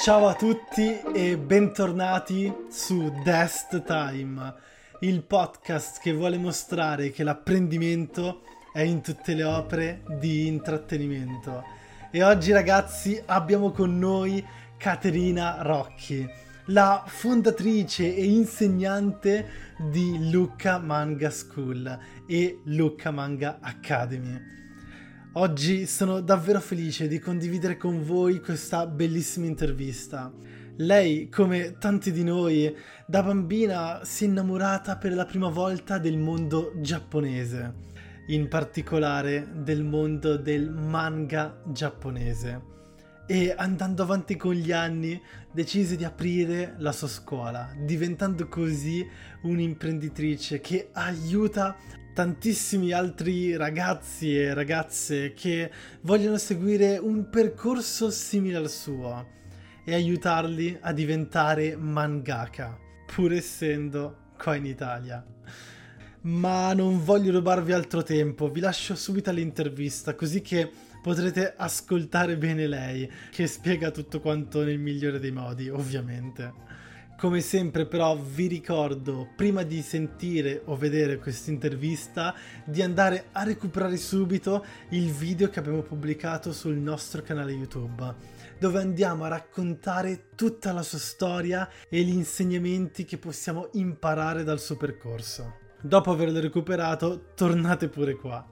Ciao a tutti e bentornati su Dest Time, il podcast che vuole mostrare che l'apprendimento è in tutte le opere di intrattenimento. E oggi ragazzi abbiamo con noi Caterina Rocchi, la fondatrice e insegnante di Lucca Manga School e Lucca Manga Academy. Oggi sono davvero felice di condividere con voi questa bellissima intervista. Lei, come tanti di noi, da bambina si è innamorata per la prima volta del mondo giapponese, in particolare del mondo del manga giapponese. E andando avanti con gli anni decise di aprire la sua scuola, diventando così un'imprenditrice che aiuta tantissimi altri ragazzi e ragazze che vogliono seguire un percorso simile al suo e aiutarli a diventare mangaka, pur essendo qua in Italia. Ma non voglio rubarvi altro tempo, vi lascio subito all'intervista così che potrete ascoltare bene lei, che spiega tutto quanto nel migliore dei modi, ovviamente. Come sempre però vi ricordo, prima di sentire o vedere questa intervista, di andare a recuperare subito il video che abbiamo pubblicato sul nostro canale YouTube, dove andiamo a raccontare tutta la sua storia e gli insegnamenti che possiamo imparare dal suo percorso. Dopo averlo recuperato, tornate pure qua.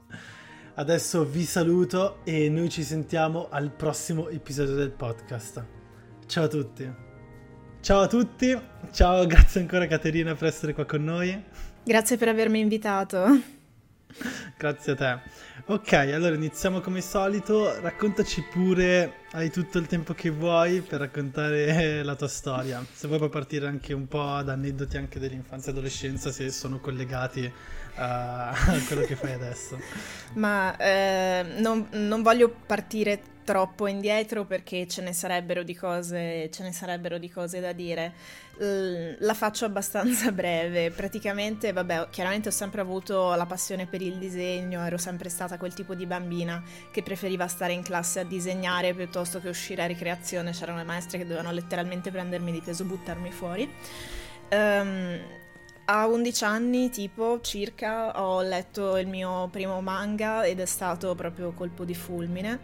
Adesso vi saluto e noi ci sentiamo al prossimo episodio del podcast. Ciao a tutti! Ciao a tutti, ciao, grazie ancora Caterina per essere qua con noi. Grazie per avermi invitato. Grazie a te. Ok, allora iniziamo come solito. Raccontaci pure, hai tutto il tempo che vuoi per raccontare la tua storia. Se vuoi puoi partire anche un po' da aneddoti anche dell'infanzia e adolescenza, se sono collegati a quello che fai adesso. Ma eh, non, non voglio partire troppo indietro perché ce ne sarebbero di cose, sarebbero di cose da dire. La faccio abbastanza breve. Praticamente, vabbè, chiaramente ho sempre avuto la passione per il disegno, ero sempre stata quel tipo di bambina che preferiva stare in classe a disegnare piuttosto che uscire a ricreazione. C'erano le maestre che dovevano letteralmente prendermi di peso, buttarmi fuori. Um, a 11 anni, tipo, circa, ho letto il mio primo manga ed è stato proprio colpo di fulmine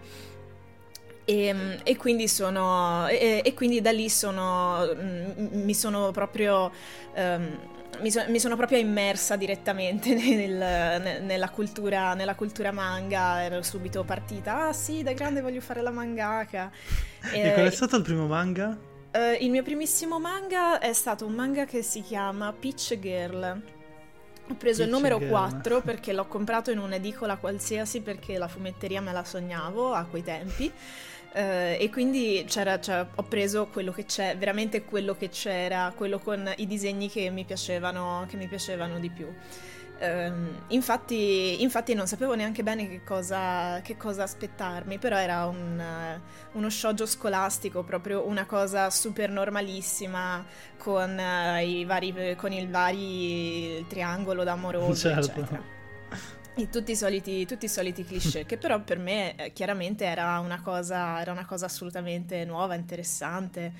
e, ehm, e, quindi sono, e, e, quindi da lì sono, mm, mi sono proprio... Um, mi, so, mi, sono proprio immersa direttamente nel, nella, cultura, nella, cultura, manga, ero subito partita, ah sì, da grande voglio fare la mangaka. E, e qual è stato il primo manga? Uh, il mio primissimo manga è stato un manga che si chiama Peach Girl. Ho preso Peach il numero Girl. 4 perché l'ho comprato in un'edicola qualsiasi perché la fumetteria me la sognavo a quei tempi. Uh, e quindi c'era, cioè, ho preso quello che c'è, veramente quello che c'era, quello con i disegni che mi piacevano, che mi piacevano di più. Uh, infatti, infatti, non sapevo neanche bene che cosa, che cosa aspettarmi, però era un, uno shoujo scolastico, proprio una cosa super normalissima con, i vari, con il vari triangolo d'amoroso, certo. eccetera. E tutti i, soliti, tutti i soliti cliché, che però per me eh, chiaramente era una, cosa, era una cosa assolutamente nuova, interessante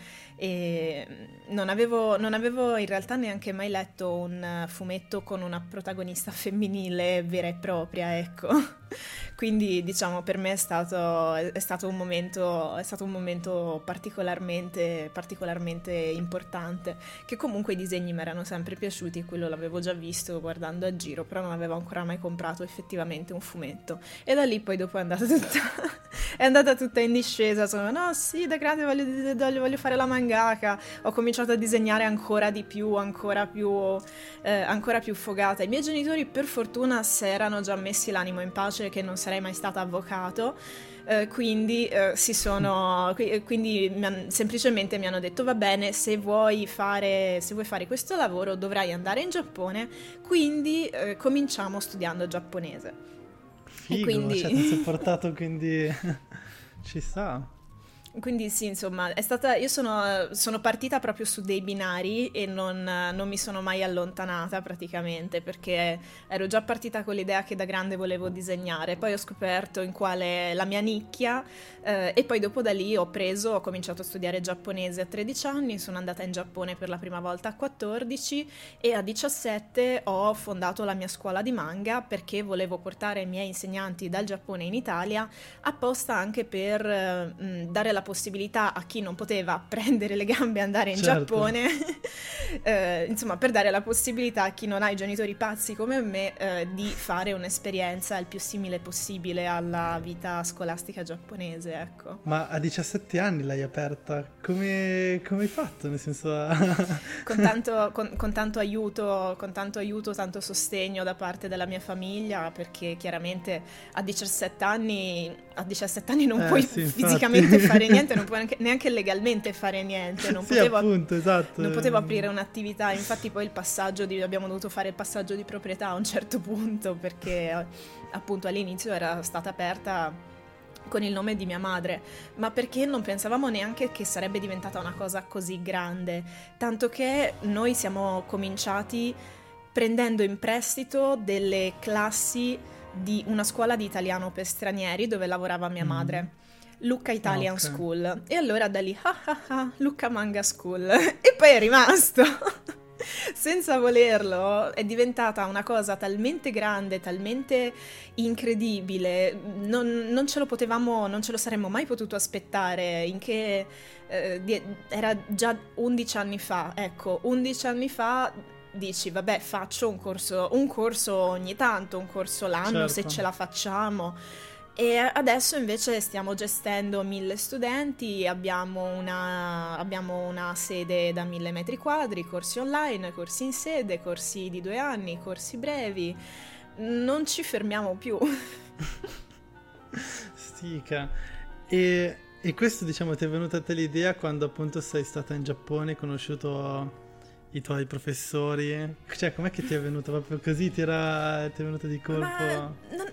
non avevo, non avevo in realtà neanche mai letto un fumetto con una protagonista femminile vera e propria, ecco. Quindi diciamo per me è stato, è stato un momento, è stato un momento particolarmente, particolarmente importante, che comunque i disegni mi erano sempre piaciuti quello l'avevo già visto guardando a giro, però non avevo ancora mai comprato effettivamente un fumetto. E da lì poi dopo è andata tutta, è andata tutta in discesa, sono no sì da grande voglio, voglio fare la mangaka, ho cominciato a disegnare ancora di più, ancora più, eh, ancora più fogata. I miei genitori per fortuna si erano già messi l'animo in pace che non sarei mai stata avvocato eh, quindi eh, si sono quindi mi semplicemente mi hanno detto va bene se vuoi, fare, se vuoi fare questo lavoro dovrai andare in Giappone. Quindi eh, cominciamo studiando giapponese. Figo, quindi... cioè ti sei portato quindi ci sta quindi sì, insomma, è stata, io sono, sono partita proprio su dei binari e non, non, mi sono mai allontanata praticamente perché ero già partita con l'idea che da grande volevo disegnare, poi ho scoperto in quale la mia nicchia eh, e poi dopo da lì ho preso, ho cominciato a studiare giapponese a 13 anni, sono andata in Giappone per la prima volta a 14 e a 17 ho fondato la mia scuola di manga perché volevo portare i miei insegnanti dal Giappone in Italia apposta anche per eh, dare la possibilità a chi non poteva prendere le gambe e andare in certo. Giappone, eh, insomma per dare la possibilità a chi non ha i genitori pazzi come me eh, di fare un'esperienza il più simile possibile alla vita scolastica giapponese, ecco. Ma a 17 anni l'hai aperta, come, come hai fatto? Nel senso... con, tanto, con, con, tanto aiuto, con tanto aiuto, tanto sostegno da parte della mia famiglia, perché chiaramente a 17 anni, a 17 anni non eh, puoi sì, fisicamente fare niente, non neanche, neanche legalmente fare niente. Non, sì, potevo, appunto, esatto. non potevo aprire un'attività. Infatti, poi il passaggio di, abbiamo dovuto fare il passaggio di proprietà a un certo punto perché appunto all'inizio era stata aperta con il nome di mia madre, ma perché non pensavamo neanche che sarebbe diventata una cosa così grande, tanto che noi siamo cominciati prendendo in prestito delle classi di una scuola di italiano per stranieri dove lavorava mia mm. madre. Lucca Italian okay. School. E allora da lì, ah ah ah, Lucca Manga School. e poi è rimasto. Senza volerlo, è diventata una cosa talmente grande, talmente incredibile, non, non, ce lo potevamo, non ce lo saremmo mai potuto aspettare, in che eh, era già 11 anni fa, ecco, 11 anni fa dici vabbè faccio un corso, un corso ogni tanto, un corso l'anno certo. se ce la facciamo e adesso invece stiamo gestendo mille studenti, abbiamo una, abbiamo una, sede da mille metri quadri, corsi online, corsi in sede, corsi di due anni, corsi brevi. Non ci fermiamo più. Stica. E, e, questo diciamo ti è venuta a te l'idea quando appunto sei stata in Giappone, hai conosciuto i tuoi professori? Cioè com'è che ti è venuto proprio così? Ti, era, ti è venuta di colpo? Ma non,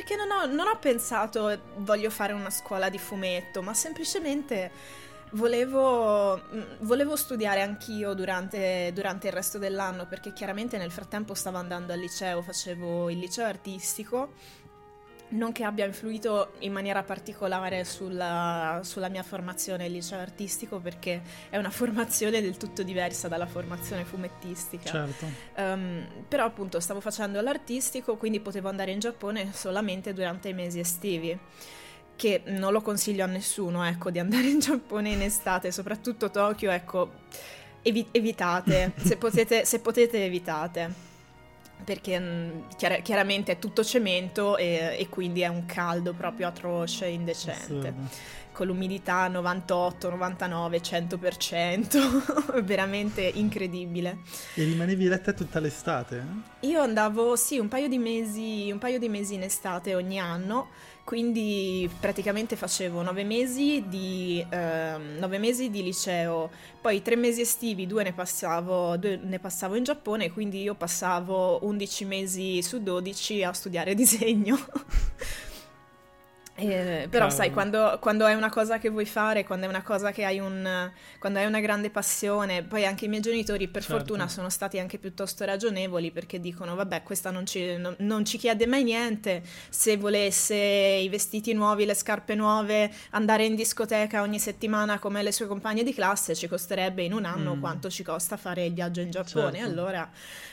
Perché non ho, non ho pensato voglio fare una scuola di fumetto, ma semplicemente volevo, mm, volevo studiare anch'io durante, durante il resto dell'anno, perché chiaramente nel frattempo stavo andando al liceo, facevo il liceo artistico non che abbia influito in maniera particolare sulla, sulla, mia formazione al liceo artistico perché è una formazione del tutto diversa dalla formazione fumettistica. Certo. Um, però appunto stavo facendo l'artistico, quindi potevo andare in Giappone solamente durante i mesi estivi. Che non lo consiglio a nessuno, ecco, di andare in Giappone in estate, soprattutto Tokyo, ecco, evi- evitate, se potete, se potete evitate perché mm, chiar- chiaramente è tutto cemento e, e, quindi è un caldo proprio atroce, indecente. Assurdo. Con l'umidità 98, 99, 100%, veramente incredibile. E rimanevi letta tutta l'estate? Io andavo, sì, un paio di mesi, un paio di mesi in estate ogni anno quindi praticamente facevo nove mesi di, eh, nove mesi di liceo, poi tre mesi estivi, due ne, passavo, due ne passavo in Giappone, quindi io passavo 11 mesi su 12 a studiare disegno. Eh, però Cavolo. sai, quando, quando, è una cosa che vuoi fare, quando è una cosa che hai un, quando hai una grande passione, poi anche i miei genitori per certo. fortuna sono stati anche piuttosto ragionevoli perché dicono vabbè questa non ci, non, non ci, chiede mai niente, se volesse i vestiti nuovi, le scarpe nuove, andare in discoteca ogni settimana come le sue compagne di classe ci costerebbe in un anno mm. quanto ci costa fare il viaggio in Giappone, certo. allora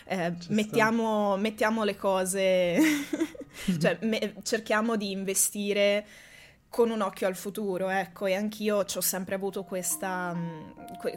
eh, mettiamo, mettiamo, le cose, cioè me, cerchiamo di investire con un occhio al futuro, ecco, e anch'io ho sempre avuto questa,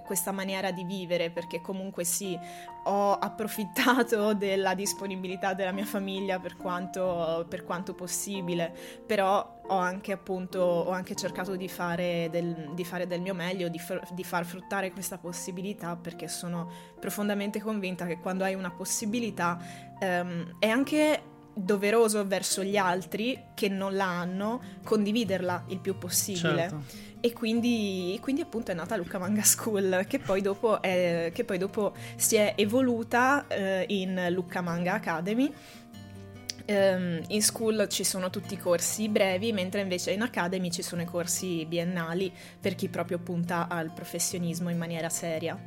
questa, maniera di vivere, perché comunque sì, ho approfittato della disponibilità della mia famiglia per quanto, per quanto possibile, però ho anche appunto, ho anche cercato di fare del, di fare del mio meglio, di, far, di far fruttare questa possibilità, perché sono profondamente convinta che quando hai una possibilità ehm, è anche doveroso verso gli altri che non la hanno condividerla il più possibile. Certo. E quindi, quindi, appunto è nata Lucca Manga School, che poi dopo, è, che poi dopo si è evoluta eh, in Lucca Manga Academy. Um, in school ci sono tutti i corsi brevi, mentre invece in Academy ci sono i corsi biennali per chi proprio punta al professionismo in maniera seria.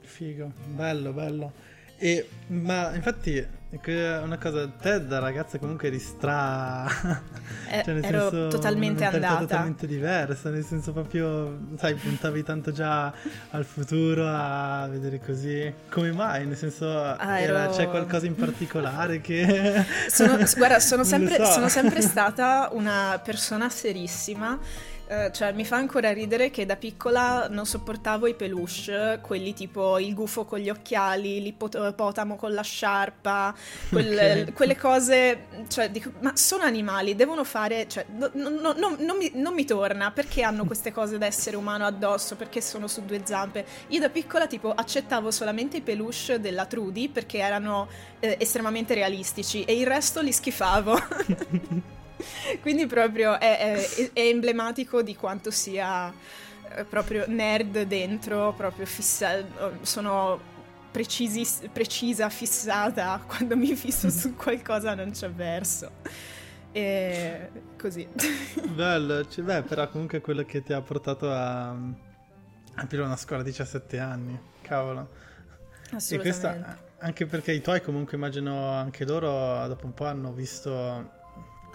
Figo, bello, bello. E, ma infatti una cosa, te da ragazza comunque eri stra... Eh, cioè, ero senso, totalmente andata. totalmente diversa, nel senso proprio, sai, puntavi tanto già al futuro, a vedere così. Come mai? Nel senso, ah, era, ero... c'è qualcosa in particolare che... Sono, guarda, sono sempre, so. sono sempre stata una persona serissima eh, cioè, mi fa ancora ridere che da piccola non sopportavo i peluche, quelli tipo il gufo con gli occhiali, l'ippopotamo con la sciarpa, quelle, okay. quelle cose, cioè, dico, ma sono animali, devono fare, cioè, no, no, no, non, mi, non, mi, torna, perché hanno queste cose da essere umano addosso, perché sono su due zampe? Io da piccola, tipo, accettavo solamente i peluche della Trudy perché erano eh, estremamente realistici e il resto li schifavo. Quindi proprio è, è, è, emblematico di quanto sia eh, proprio nerd dentro, proprio fissa... Sono precisi, precisa, fissata, quando mi fisso su qualcosa non c'è verso. E così. Bello, cioè, beh, però comunque quello che ti ha portato a aprire una scuola a 17 anni, cavolo. Assolutamente. E questa, anche perché i tuoi comunque immagino anche loro dopo un po' hanno visto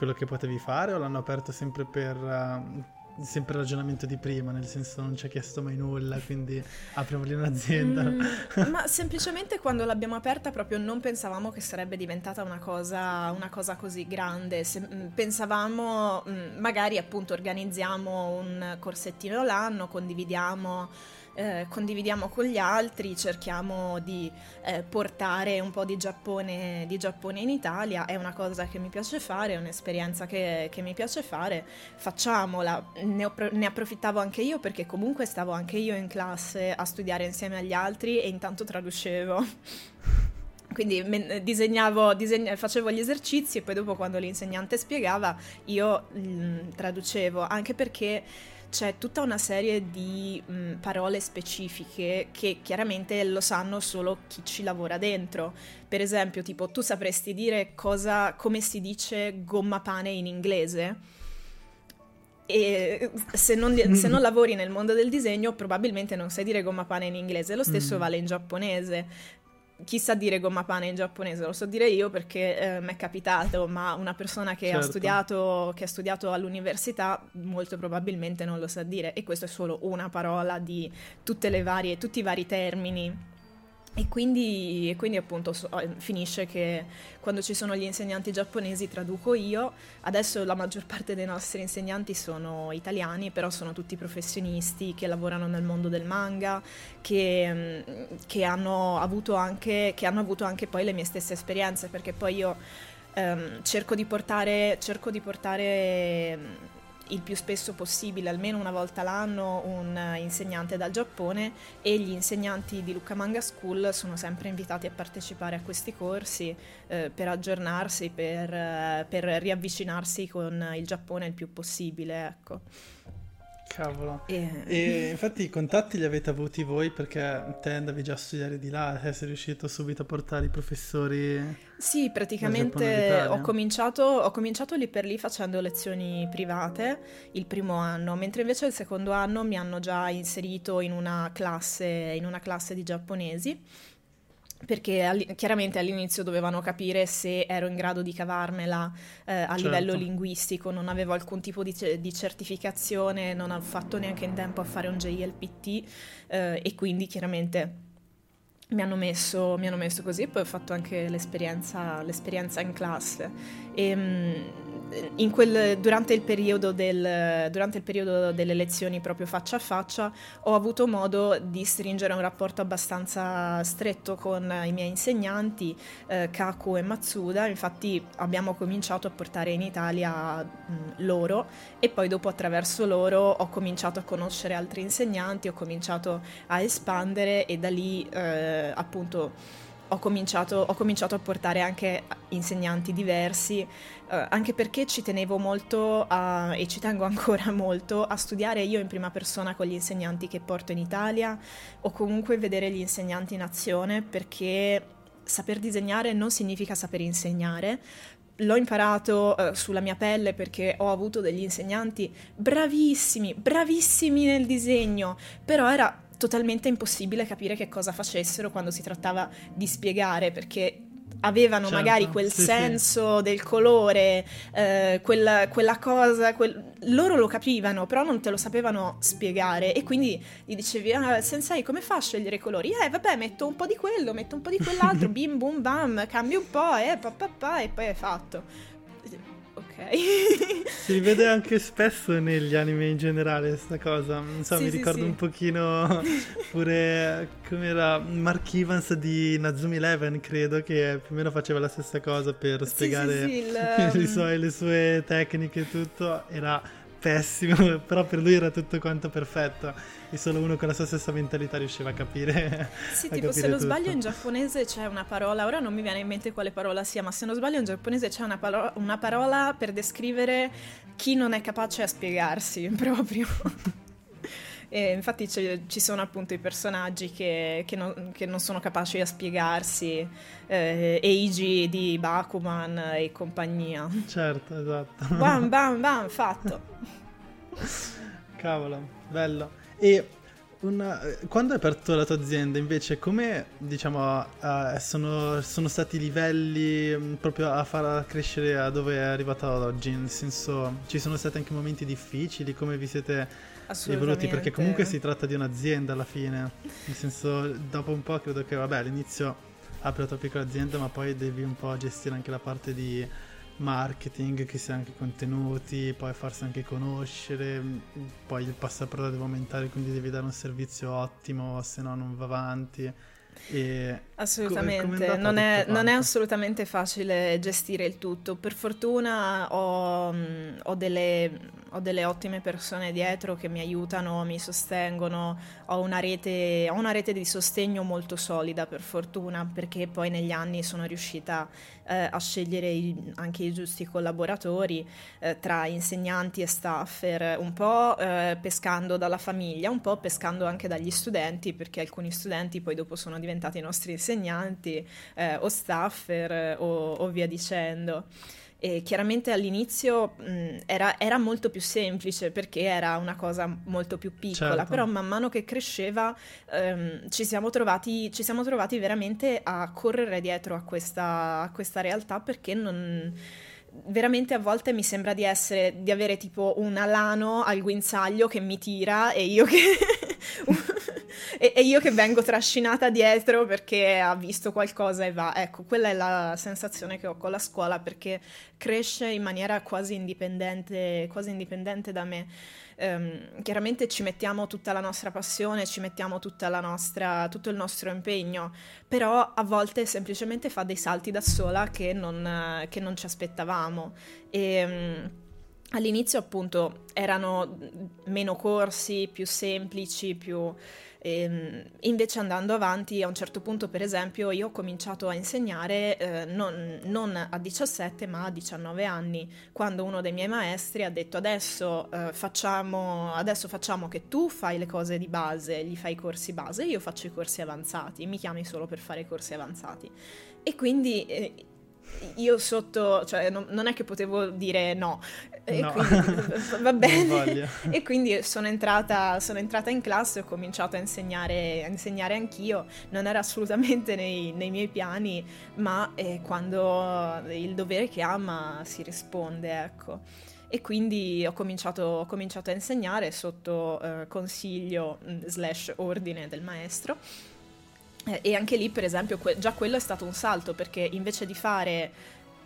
quello che potevi fare o l'hanno aperto sempre per uh, sempre il ragionamento di prima, nel senso non ci ha chiesto mai nulla, quindi apriamo lì un'azienda. Mm, ma semplicemente quando l'abbiamo aperta proprio non pensavamo che sarebbe diventata una cosa, una cosa così grande, Se, mm, pensavamo mm, magari appunto organizziamo un corsettino l'anno, condividiamo eh, condividiamo con gli altri, cerchiamo di eh, portare un po' di Giappone, di Giappone, in Italia, è una cosa che mi piace fare, è un'esperienza che, che mi piace fare, facciamola, ne, ho, ne, approfittavo anche io perché comunque stavo anche io in classe a studiare insieme agli altri e intanto traducevo. Quindi disegnavo, disegna, facevo gli esercizi e poi dopo quando l'insegnante spiegava io mh, mm, traducevo, anche perché c'è tutta una serie di mh, parole specifiche che chiaramente lo sanno solo chi ci lavora dentro. Per esempio, tipo, tu sapresti dire cosa, come si dice gomma pane in inglese? E se non, se non, lavori nel mondo del disegno, probabilmente non sai dire gomma pane in inglese. Lo stesso mm. vale in giapponese chi sa dire gomma pane in giapponese? Lo so dire io perché eh, mi è capitato, ma una persona che, certo. ha studiato, che ha studiato all'università molto probabilmente non lo sa dire e questa è solo una parola di tutte le varie, tutti i vari termini e quindi, e quindi, appunto so, eh, finisce che quando ci sono gli insegnanti giapponesi traduco io, adesso la maggior parte dei nostri insegnanti sono italiani, però sono tutti professionisti che lavorano nel mondo del manga, che, mm, che, hanno, avuto anche, che hanno avuto anche poi le mie stesse esperienze, perché poi io ehm, cerco di portare... Cerco di portare il più spesso possibile, almeno una volta l'anno, un insegnante dal Giappone e gli insegnanti di Lucca Manga School sono sempre invitati a partecipare a questi corsi eh, per aggiornarsi, per, eh, per, riavvicinarsi con il Giappone il più possibile. Ecco. Cavolo. E... e... infatti i contatti li avete avuti voi perché te andavi già a studiare di là e sei riuscito subito a portare i professori? Sì, praticamente ho cominciato, ho cominciato lì per lì facendo lezioni private il primo anno, mentre invece il secondo anno mi hanno già inserito in una classe, in una classe di giapponesi perché all- chiaramente all'inizio dovevano capire se ero in grado di cavarmela eh, a certo. livello linguistico, non avevo alcun tipo di, c- di, certificazione, non ho fatto neanche in tempo a fare un JLPT eh, e quindi chiaramente mi hanno, messo, mi hanno messo così, poi ho fatto anche l'esperienza, l'esperienza in classe. E, ehm, mh, quel, durante, il del, durante, il periodo delle lezioni proprio faccia a faccia ho avuto modo di stringere un rapporto abbastanza stretto con i miei insegnanti eh, Kaku e Matsuda, infatti abbiamo cominciato a portare in Italia mh, loro e poi dopo attraverso loro ho cominciato a conoscere altri insegnanti, ho cominciato a espandere e da lì eh, appunto ho cominciato, ho cominciato, a portare anche insegnanti diversi, eh, anche perché ci tenevo molto a, e ci tengo ancora molto a studiare io in prima persona con gli insegnanti che porto in Italia o comunque vedere gli insegnanti in azione perché saper disegnare non significa saper insegnare, l'ho imparato uh, sulla mia pelle perché ho avuto degli insegnanti bravissimi, bravissimi nel disegno, però era totalmente impossibile capire che cosa facessero quando si trattava di spiegare, perché avevano certo, magari quel sì, senso sì. del colore, eh, quella, quella, cosa, quel... loro lo capivano, però non te lo sapevano spiegare e quindi gli dicevi, ah, sensei come fa a scegliere i colori? Eh vabbè, metto un po' di quello, metto un po' di quell'altro, bim bum bam, cambio un po', eh, pa, pa, pa, e poi è fatto ok. si rivede anche spesso negli anime in generale questa cosa. Non so, sì, mi sì, ricordo sì. un pochino pure come era Mark Evans di Nazumi Eleven, credo, che più o meno faceva la stessa cosa per spiegare il... suoi, le sue tecniche e tutto. Era pessimo, però per lui era tutto quanto perfetto e solo uno con la sua stessa mentalità riusciva a capire. Sì, a tipo capire se non sbaglio in giapponese c'è una parola, ora non mi viene in mente quale parola sia, ma se non sbaglio in giapponese c'è una, palo- una parola per descrivere chi non è capace a spiegarsi proprio. E infatti ci sono appunto i personaggi che, che, non, che non, sono capaci a spiegarsi, eh, Eiji di Bakuman e compagnia. Certo, esatto. Bam, bam, bam, fatto. Cavolo, bello. E una, quando hai aperto la tua azienda invece come diciamo uh, sono, sono, stati i livelli um, proprio a far crescere a dove è arrivata oggi nel senso ci sono stati anche momenti difficili come vi siete evoluti perché comunque si tratta di un'azienda alla fine. Nel senso dopo un po' credo che vabbè all'inizio apri la tua piccola azienda ma poi devi un po' gestire anche la parte di marketing che sia anche contenuti poi farsi anche conoscere poi il passaparola deve aumentare quindi devi dare un servizio ottimo se no non va avanti. E assolutamente, co- non, è, non, è, assolutamente facile gestire il tutto. Per fortuna ho, ho, delle, ho, delle, ottime persone dietro che mi aiutano, mi sostengono, ho una, rete, ho una rete di sostegno molto solida per fortuna perché poi negli anni sono riuscita eh, a scegliere i, anche i giusti collaboratori eh, tra insegnanti e staffer, un po' eh, pescando dalla famiglia, un po' pescando anche dagli studenti perché alcuni studenti poi dopo sono diventati i nostri insegnanti eh, o staffer eh, o, o via dicendo. E chiaramente all'inizio mh, era, era, molto più semplice perché era una cosa molto più piccola, certo. però man mano che cresceva ehm, ci, siamo trovati, ci, siamo trovati, veramente a correre dietro a questa, a questa realtà perché non veramente a volte mi sembra di essere di avere tipo un alano al guinzaglio che mi tira e io che e, e, io che vengo trascinata dietro perché ha visto qualcosa e va. Ecco, quella è la sensazione che ho con la scuola perché cresce in maniera quasi indipendente, quasi indipendente da me. Um, chiaramente ci mettiamo tutta la nostra passione, ci mettiamo nostra, tutto il nostro impegno, però a volte semplicemente fa dei salti da sola che non, che non ci aspettavamo. E, um, all'inizio appunto erano meno corsi, più semplici, più e, ehm, invece andando avanti, a un certo punto, per esempio, io ho cominciato a insegnare eh, non, non, a 17 ma a 19 anni, quando uno dei miei maestri ha detto adesso, eh, facciamo, adesso facciamo che tu fai le cose di base, gli fai i corsi base, io faccio i corsi avanzati, mi chiami solo per fare i corsi avanzati. E quindi... Eh, io sotto, cioè non, non, è che potevo dire no, e no. quindi va bene. e quindi sono entrata, sono entrata, in classe e ho cominciato a insegnare, a insegnare anch'io. Non era assolutamente nei, nei miei piani, ma eh, quando il dovere chiama si risponde, ecco. E quindi ho cominciato, ho cominciato a insegnare sotto eh, consiglio mm, slash ordine del maestro. Eh, e anche lì, per esempio, que- già quello è stato un salto perché invece di fare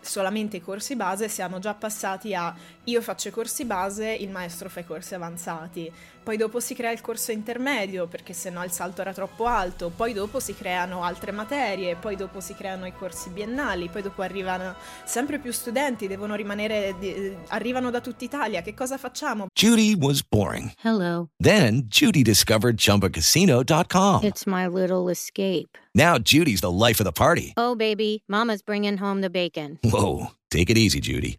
solamente i corsi base siamo già passati a io faccio i corsi base, il maestro fa i corsi avanzati. Poi dopo si crea il corso intermedio perché sennò il salto era troppo alto, poi dopo si creano altre materie, poi dopo si creano i corsi biennali, poi dopo arrivano sempre più studenti, devono rimanere di, arrivano da tutta Italia. Che cosa facciamo? Judy was boring. Hello. Then Judy discovered chumbacasino.com. It's my little escape. Now Judy's the life of the party. Oh baby, mama's bringing home the bacon. Whoa, take it easy Judy.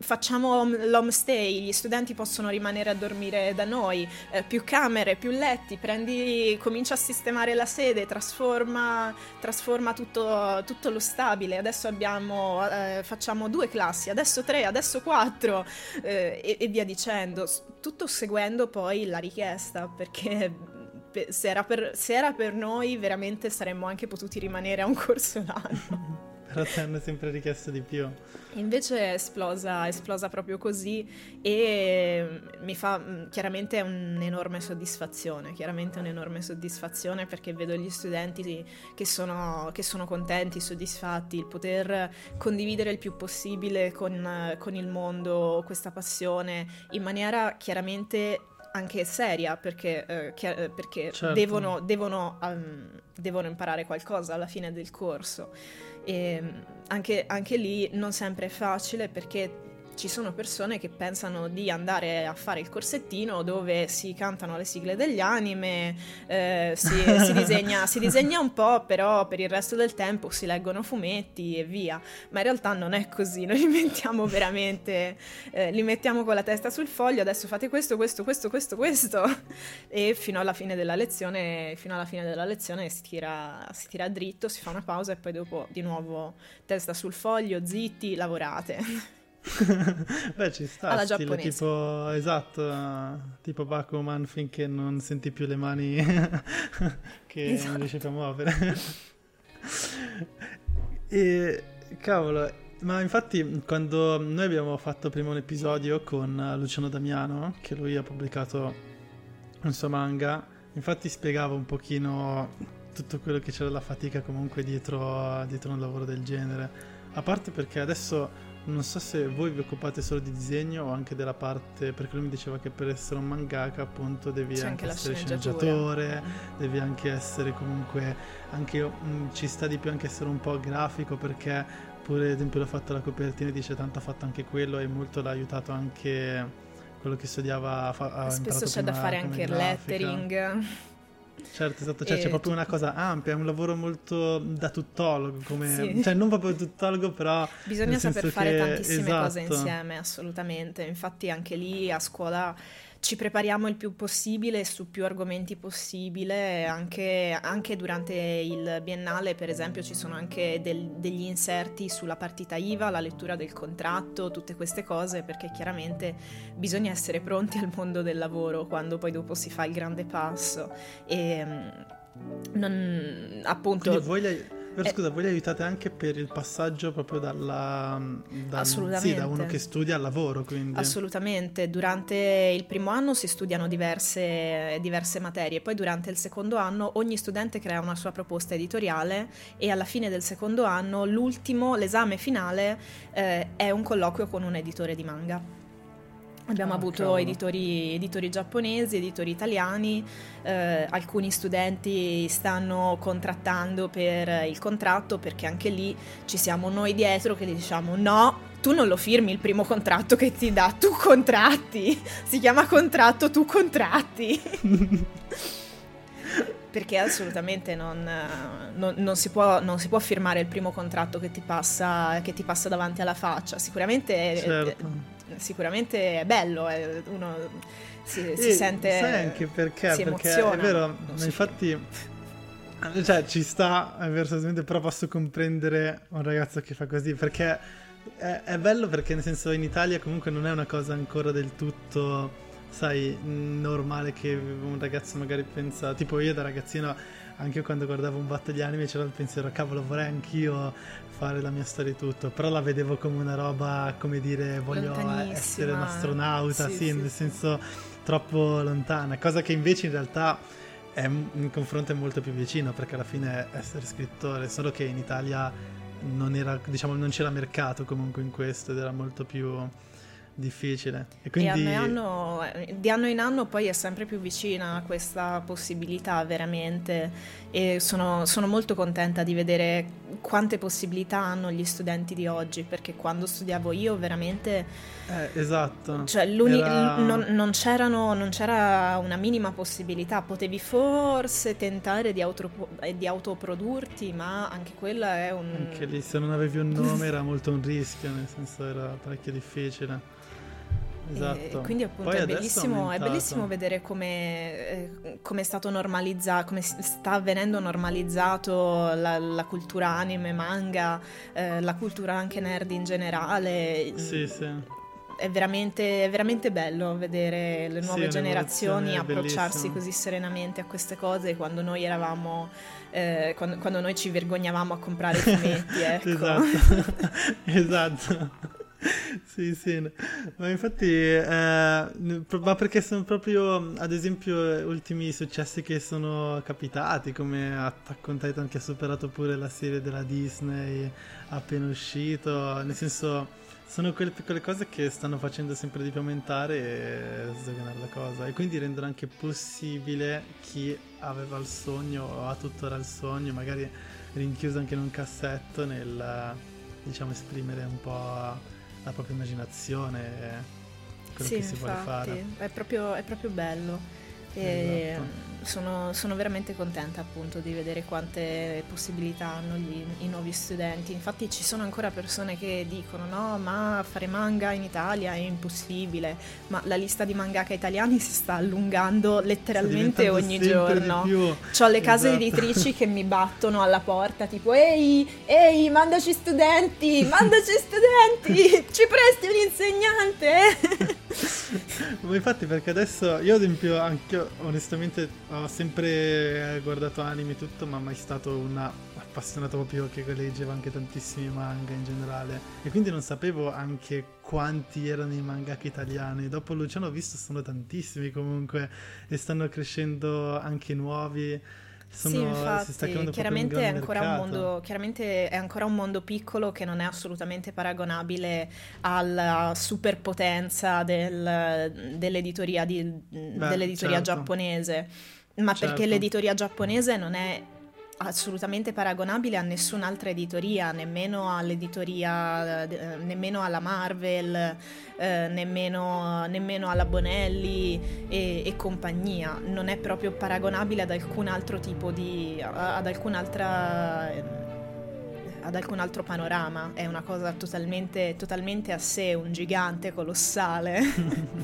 facciamo l'homestay, gli studenti possono rimanere a dormire da noi, eh, più camere, più letti, prendi, comincia a sistemare la sede, trasforma, trasforma tutto, tutto, lo stabile. Adesso abbiamo, eh, facciamo due classi, adesso tre, adesso quattro eh, e, e via dicendo, tutto seguendo poi la richiesta perché se era, per, se era per noi veramente saremmo anche potuti rimanere a un corso l'anno. Però ti hanno sempre richiesto di più. Invece è esplosa, è esplosa proprio così e mi fa chiaramente un'enorme soddisfazione, chiaramente un'enorme soddisfazione perché vedo gli studenti che sono, che sono contenti, soddisfatti, il poter condividere il più possibile con, con il mondo questa passione in maniera chiaramente anche seria perché, eh, che, perché certo. devono, devono, um, devono, imparare qualcosa alla fine del corso. E anche, anche lì non sempre è facile perché ci sono persone che pensano di andare a fare il corsettino dove si cantano le sigle degli anime, eh, si, si, disegna, si, disegna, un po', però per il resto del tempo si leggono fumetti e via. Ma in realtà non è così, noi li mettiamo veramente, eh, li mettiamo con la testa sul foglio, adesso fate questo, questo, questo, questo, questo, e fino alla fine della lezione, fino alla fine della lezione si tira, si tira dritto, si fa una pausa e poi dopo di nuovo testa sul foglio, zitti, lavorate. Beh, ci sta. Alla stile, giapponese. Tipo, esatto, tipo Bakuman finché non senti più le mani che esatto. non riesci più a muovere. e cavolo, ma infatti quando noi abbiamo fatto prima un episodio con Luciano Damiano, che lui ha pubblicato un suo manga, infatti spiegava un pochino tutto quello che c'era la fatica comunque dietro, dietro un lavoro del genere. A parte perché adesso non so se voi vi occupate solo di disegno o anche della parte, perché lui mi diceva che per essere un mangaka appunto devi C'è anche, anche essere sceneggiatore, devi anche essere comunque, anche mh, mm, ci sta di più anche essere un po' grafico perché pure ad esempio l'ho fatto la copertina e dice tanto ha fatto anche quello e molto l'ha aiutato anche quello che studiava. Ha Spesso c'è da fare anche il lettering. Certo, esatto, cioè, c'è proprio una cosa ampia, è un lavoro molto da tuttologo, come... sì. cioè non proprio tuttologo, però... Bisogna saper fare che... tantissime esatto. cose insieme, assolutamente, infatti anche lì a scuola ci prepariamo il più possibile su più argomenti possibile, anche, anche durante il biennale per esempio ci sono anche del, degli inserti sulla partita IVA, la lettura del contratto, tutte queste cose perché chiaramente bisogna essere pronti al mondo del lavoro quando poi dopo si fa il grande passo. E non, appunto... Quindi voi però eh, scusa, voi li aiutate anche per il passaggio proprio dalla, dal, sì, da uno che studia al lavoro, quindi. Assolutamente, durante il primo anno si studiano diverse, diverse materie, poi durante il secondo anno ogni studente crea una sua proposta editoriale e alla fine del secondo anno l'ultimo, l'esame finale, eh, è un colloquio con un editore di manga. Abbiamo ah, avuto editori, editori, giapponesi, editori italiani, eh, alcuni studenti stanno contrattando per il contratto perché anche lì ci siamo noi dietro che diciamo no, tu non lo firmi il primo contratto che ti dà, tu contratti, si chiama contratto, tu contratti. perché assolutamente non, non, non, si può, non, si può, firmare il primo contratto che ti passa, che ti passa davanti alla faccia. Sicuramente certo sicuramente è bello, è, uno si, si sente... Sai anche perché? Si perché emoziona. è vero, infatti... Cioè, ci sta, è assolutamente, però posso comprendere un ragazzo che fa così, perché è, è bello perché nel senso in Italia comunque non è una cosa ancora del tutto sai, normale che un ragazzo magari pensa, tipo io da ragazzino anche quando guardavo un botto di anime c'era il pensiero, cavolo, vorrei anch'io fare la mia storia e tutto, però la vedevo come una roba, come dire, voglio essere un astronauta, sì, sì, sì nel senso troppo lontana, cosa che invece in realtà è, in confronto è molto più vicino, perché alla fine essere scrittore, solo che in Italia non, era, diciamo, non c'era mercato comunque in questo ed era molto più difficile. E, quindi... e anno, di anno in anno poi è sempre più vicina a questa possibilità veramente e sono, sono, molto contenta di vedere quante possibilità hanno gli studenti di oggi perché quando studiavo io veramente... Eh, esatto. Cioè Era... non, non, non, c'era una minima possibilità, potevi forse tentare di, auto, di autoprodurti ma anche quella è un... Anche lì se non avevi un nome era molto un rischio, nel senso era parecchio difficile. Esatto. E quindi appunto è bellissimo, è bellissimo, vedere come, eh, come, è stato normalizzato, come sta avvenendo normalizzato la, la cultura anime, manga, eh, la cultura anche nerd in generale. Sì, sì. È veramente, è veramente bello vedere le nuove sì, generazioni approcciarsi così serenamente a queste cose quando noi eravamo eh, quando, quando, noi ci vergognavamo a comprare i fumetti ecco. esatto esatto sì, sì, ma infatti, eh, ma perché sono proprio, ad esempio, ultimi successi che sono capitati, come Attack on Titan che ha superato pure la serie della Disney appena uscito, nel senso, sono quelle piccole cose che stanno facendo sempre di più aumentare e sdoganare la cosa, e quindi rendono anche possibile chi aveva il sogno o ha tuttora il sogno, magari rinchiuso anche in un cassetto, nel, diciamo, esprimere un po' la propria immaginazione, quello sì, che si infatti, vuole fare. È proprio, è proprio bello. E esatto. Sono, sono, veramente contenta appunto di vedere quante possibilità hanno gli, i nuovi studenti. Infatti ci sono ancora persone che dicono no, ma fare manga in Italia è impossibile, ma la lista di mangaka italiani si sta allungando letteralmente ogni giorno. Ho le case esatto. editrici che mi battono alla porta tipo ehi, ehi, mandaci studenti, mandaci studenti, ci presti un insegnante? Ma infatti perché adesso io ad esempio anche onestamente ho sempre guardato anime e tutto, ma mai stato un appassionato proprio che leggeva anche tantissimi manga in generale. E quindi non sapevo anche quanti erano i mangaka italiani. Dopo Luciano ho visto sono tantissimi comunque e stanno crescendo anche nuovi. Sono, sì, infatti, chiaramente è, mondo, chiaramente è, ancora un mondo, piccolo che non è assolutamente paragonabile alla superpotenza del, dell'editoria, di, Beh, dell'editoria certo. giapponese, ma certo. perché l'editoria giapponese non è assolutamente paragonabile a nessun'altra editoria, nemmeno all'editoria, eh, nemmeno alla Marvel, eh, nemmeno, nemmeno, alla Bonelli e, e, compagnia. Non è proprio paragonabile ad alcun altro tipo di. ad alcun'altra ad alcun altro panorama, è una cosa totalmente, totalmente a sé, un gigante colossale.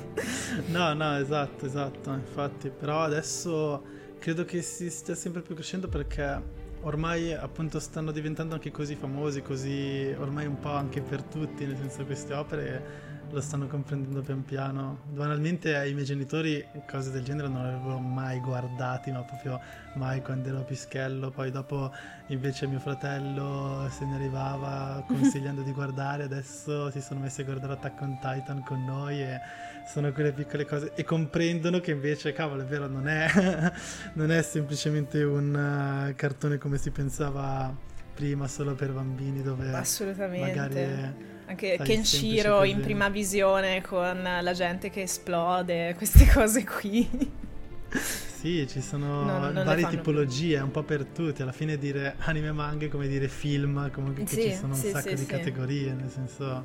no, no, esatto, esatto, infatti, però adesso credo che si stia sempre più crescendo perché ormai appunto stanno diventando anche così famosi, così ormai un po' anche per tutti, nel senso queste opere lo stanno comprendendo pian piano. Banalmente ai miei genitori cose del genere non le avevo mai guardati, ma proprio mai quando ero pischello. Poi dopo invece mio fratello se ne arrivava consigliando di guardare, adesso si sono messi a guardare Attack on Titan con noi e sono quelle piccole cose e comprendono che invece, cavolo, è vero, non è, non è semplicemente un uh, cartone come si pensava prima solo per bambini dove Assolutamente. magari è, anche Kenshiro in prima visione con la gente che esplode, queste cose qui. Sì, ci sono no, varie tipologie, più. un po' per tutti. Alla fine dire anime manga è come dire film, comunque sì, ci sono sì, un sacco sì, di categorie, nel senso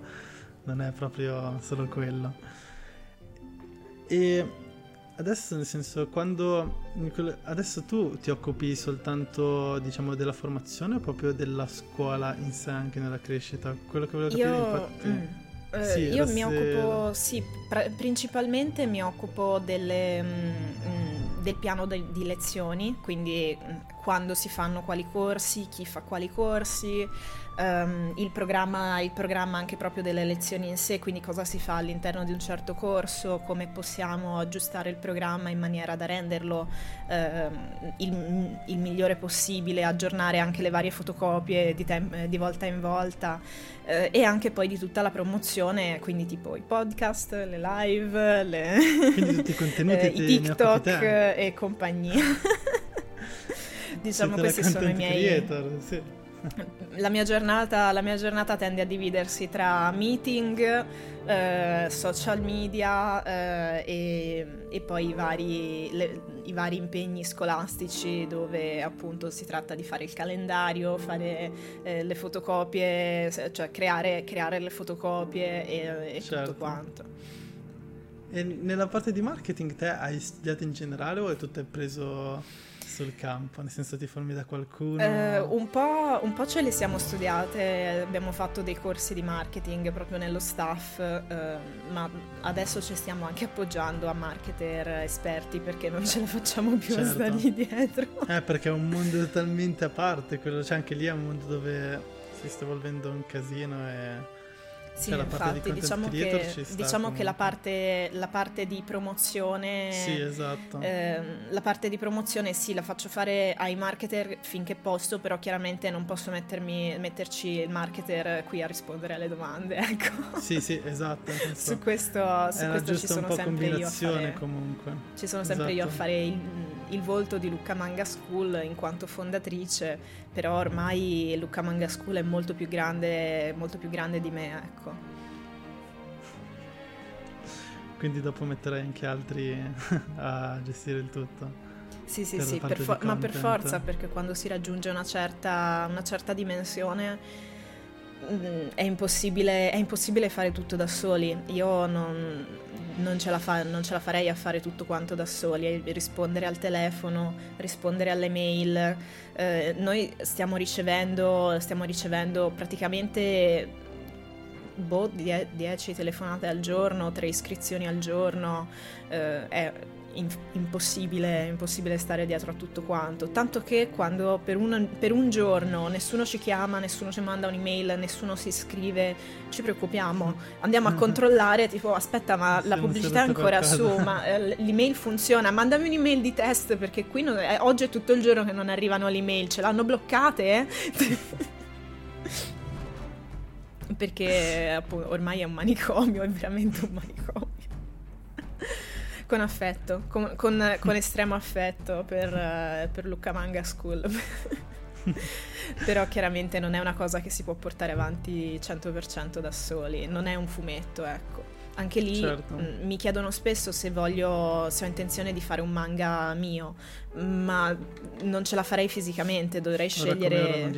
non è proprio solo quello. E adesso, nel senso, quando adesso tu ti occupi soltanto, diciamo, della formazione o proprio della scuola in sé anche nella crescita? Quello che volevo capire, io... infatti. Mm. Eh, sì, io mi se... occupo, sì, pr- principalmente mi occupo delle, mm, mm del piano de- di lezioni, quindi mm, quando si fanno quali corsi, chi fa quali corsi, um, il, programma, il, programma, anche proprio delle lezioni in sé, quindi cosa si fa all'interno di un certo corso, come possiamo aggiustare il programma in maniera da renderlo uh, il, il, migliore possibile, aggiornare anche le varie fotocopie di, tem- di volta in volta uh, e anche poi di tutta la promozione, quindi tipo i podcast, le live, le contenuti, i TikTok e compagnia. diciamo Siete questi sono i miei... Creator, sì. La mia, giornata, la mia giornata tende a dividersi tra meeting, eh, social media eh, e, e, poi i vari, le, i vari, impegni scolastici dove appunto si tratta di fare il calendario, fare eh, le fotocopie, cioè creare, creare le fotocopie e, e certo. tutto quanto. E nella parte di marketing te hai studiato in generale o è tutto preso sul campo? Nel senso ti formi da qualcuno? Eh, un, po', un, po', ce le siamo studiate, abbiamo fatto dei corsi di marketing proprio nello staff, eh, ma adesso ci stiamo anche appoggiando a marketer esperti perché non ce la facciamo più certo. a stargli dietro. Eh, perché è un mondo totalmente a parte, quello, cioè anche lì è un mondo dove si sta evolvendo un casino e sì, cioè, infatti, di diciamo, che, diciamo che, la parte, la parte di promozione. Sì, esatto. Eh, la parte di promozione sì, la faccio fare ai marketer finché posso, però chiaramente non posso mettermi, metterci il marketer qui a rispondere alle domande. Ecco. Sì, sì, esatto. su questo, su questo ci sono sempre io a fare. comunque. Ci sono sempre esatto. io a fare il, il volto di Lucca Manga School in quanto fondatrice, però ormai Lucca Manga School è molto più grande, molto più grande di me, ecco. Quindi dopo metterai anche altri a gestire il tutto. Sì, sì, sì, per fo- ma per forza, perché quando si raggiunge una certa, una certa dimensione mm, è impossibile, è impossibile, fare tutto da soli. Io non, non, ce fa- non, ce la farei a fare tutto quanto da soli, rispondere al telefono, rispondere alle mail. Eh, noi stiamo ricevendo, stiamo ricevendo praticamente boh, 10 telefonate al giorno, 3 iscrizioni al giorno, eh, è in- impossibile, impossibile stare dietro a tutto quanto. Tanto che quando per un, per un, giorno nessuno ci chiama, nessuno ci manda un'email, nessuno si iscrive, ci preoccupiamo. Andiamo a controllare, tipo aspetta ma la pubblicità è ancora su, ma eh, l'email funziona, mandami un'email di test perché qui non, eh, oggi è tutto il giorno che non arrivano le email, ce l'hanno bloccate? perché appunto, ormai è un manicomio, è veramente un manicomio. con affetto, con, con, con estremo affetto per, per Lucca Manga School. Però chiaramente non è una cosa che si può portare avanti 100% da soli, non è un fumetto, ecco. Anche lì certo. mh, mi chiedono spesso se voglio, se ho intenzione di fare un manga mio, ma non ce la farei fisicamente, dovrei scegliere,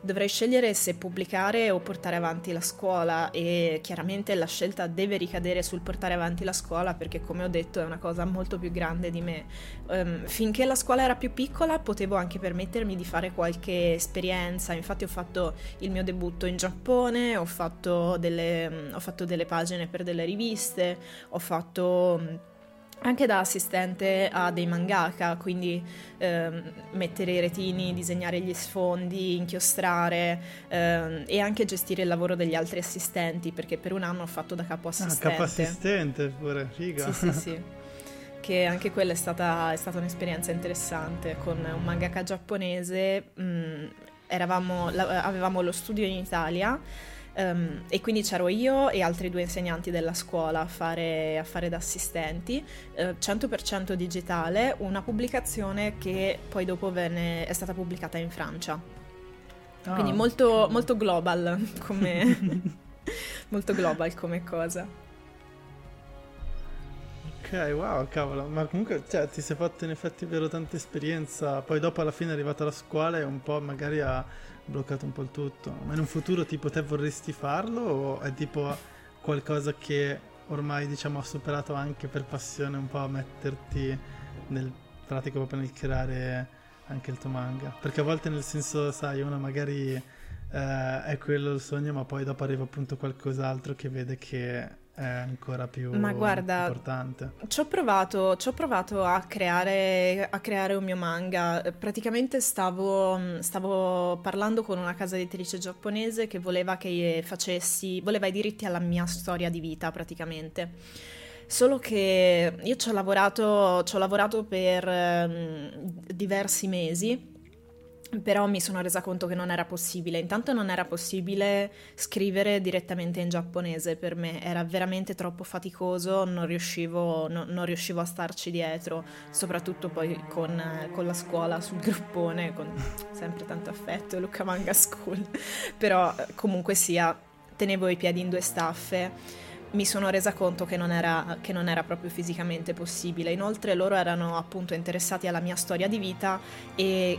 dovrei scegliere se pubblicare o portare avanti la scuola e chiaramente la scelta deve ricadere sul portare avanti la scuola perché come ho detto è una cosa molto più grande di me. Um, finché la scuola era più piccola potevo anche permettermi di fare qualche esperienza, infatti ho fatto il mio debutto in Giappone, ho fatto delle, ho fatto delle pagine per delle riviste, ho fatto anche da assistente a dei mangaka, quindi ehm, mettere i retini, disegnare gli sfondi, inchiostrare ehm, e anche gestire il lavoro degli altri assistenti, perché per un anno ho fatto da capo assistente. Ah, capo assistente pure, figa. Sì, sì, sì. che anche quella è stata, è stata, un'esperienza interessante con un mangaka giapponese. Mh, mm, eravamo, la, avevamo lo studio in Italia Um, e quindi c'ero io e altri due insegnanti della scuola a fare, a fare da assistenti, uh, 100% digitale, una pubblicazione che poi dopo venne, è stata pubblicata in Francia. Oh. Quindi molto, molto global come, molto global come cosa. Ok, wow, cavolo, ma comunque cioè, ti sei fatto in effetti vero tanta esperienza, poi dopo alla fine è arrivata alla scuola e un po' magari a bloccato un po' il tutto. Ma in un futuro tipo te vorresti farlo o è tipo qualcosa che ormai diciamo ha superato anche per passione un po' a metterti nel pratico proprio nel creare anche il tuo manga? Perché a volte nel senso, sai, uno magari eh, è quello il sogno, ma poi dopo arriva appunto qualcos'altro che vede che è ancora più Ma guarda, importante. Ci ho provato, ci ho provato a, creare, a creare un mio manga. Praticamente stavo, stavo parlando con una casa editrice giapponese che voleva che facessi, voleva i diritti alla mia storia di vita praticamente. Solo che io ci ho lavorato, ci ho lavorato per um, diversi mesi però mi sono resa conto che non era possibile. Intanto non era possibile scrivere direttamente in giapponese per me, era veramente troppo faticoso, non riuscivo, no, non riuscivo a starci dietro, soprattutto poi con, con, la scuola sul gruppone, con sempre tanto affetto, Luca Manga School. Però comunque sia, tenevo i piedi in due staffe mi sono resa conto che non, era, che non, era, proprio fisicamente possibile. Inoltre loro erano appunto interessati alla mia storia di vita e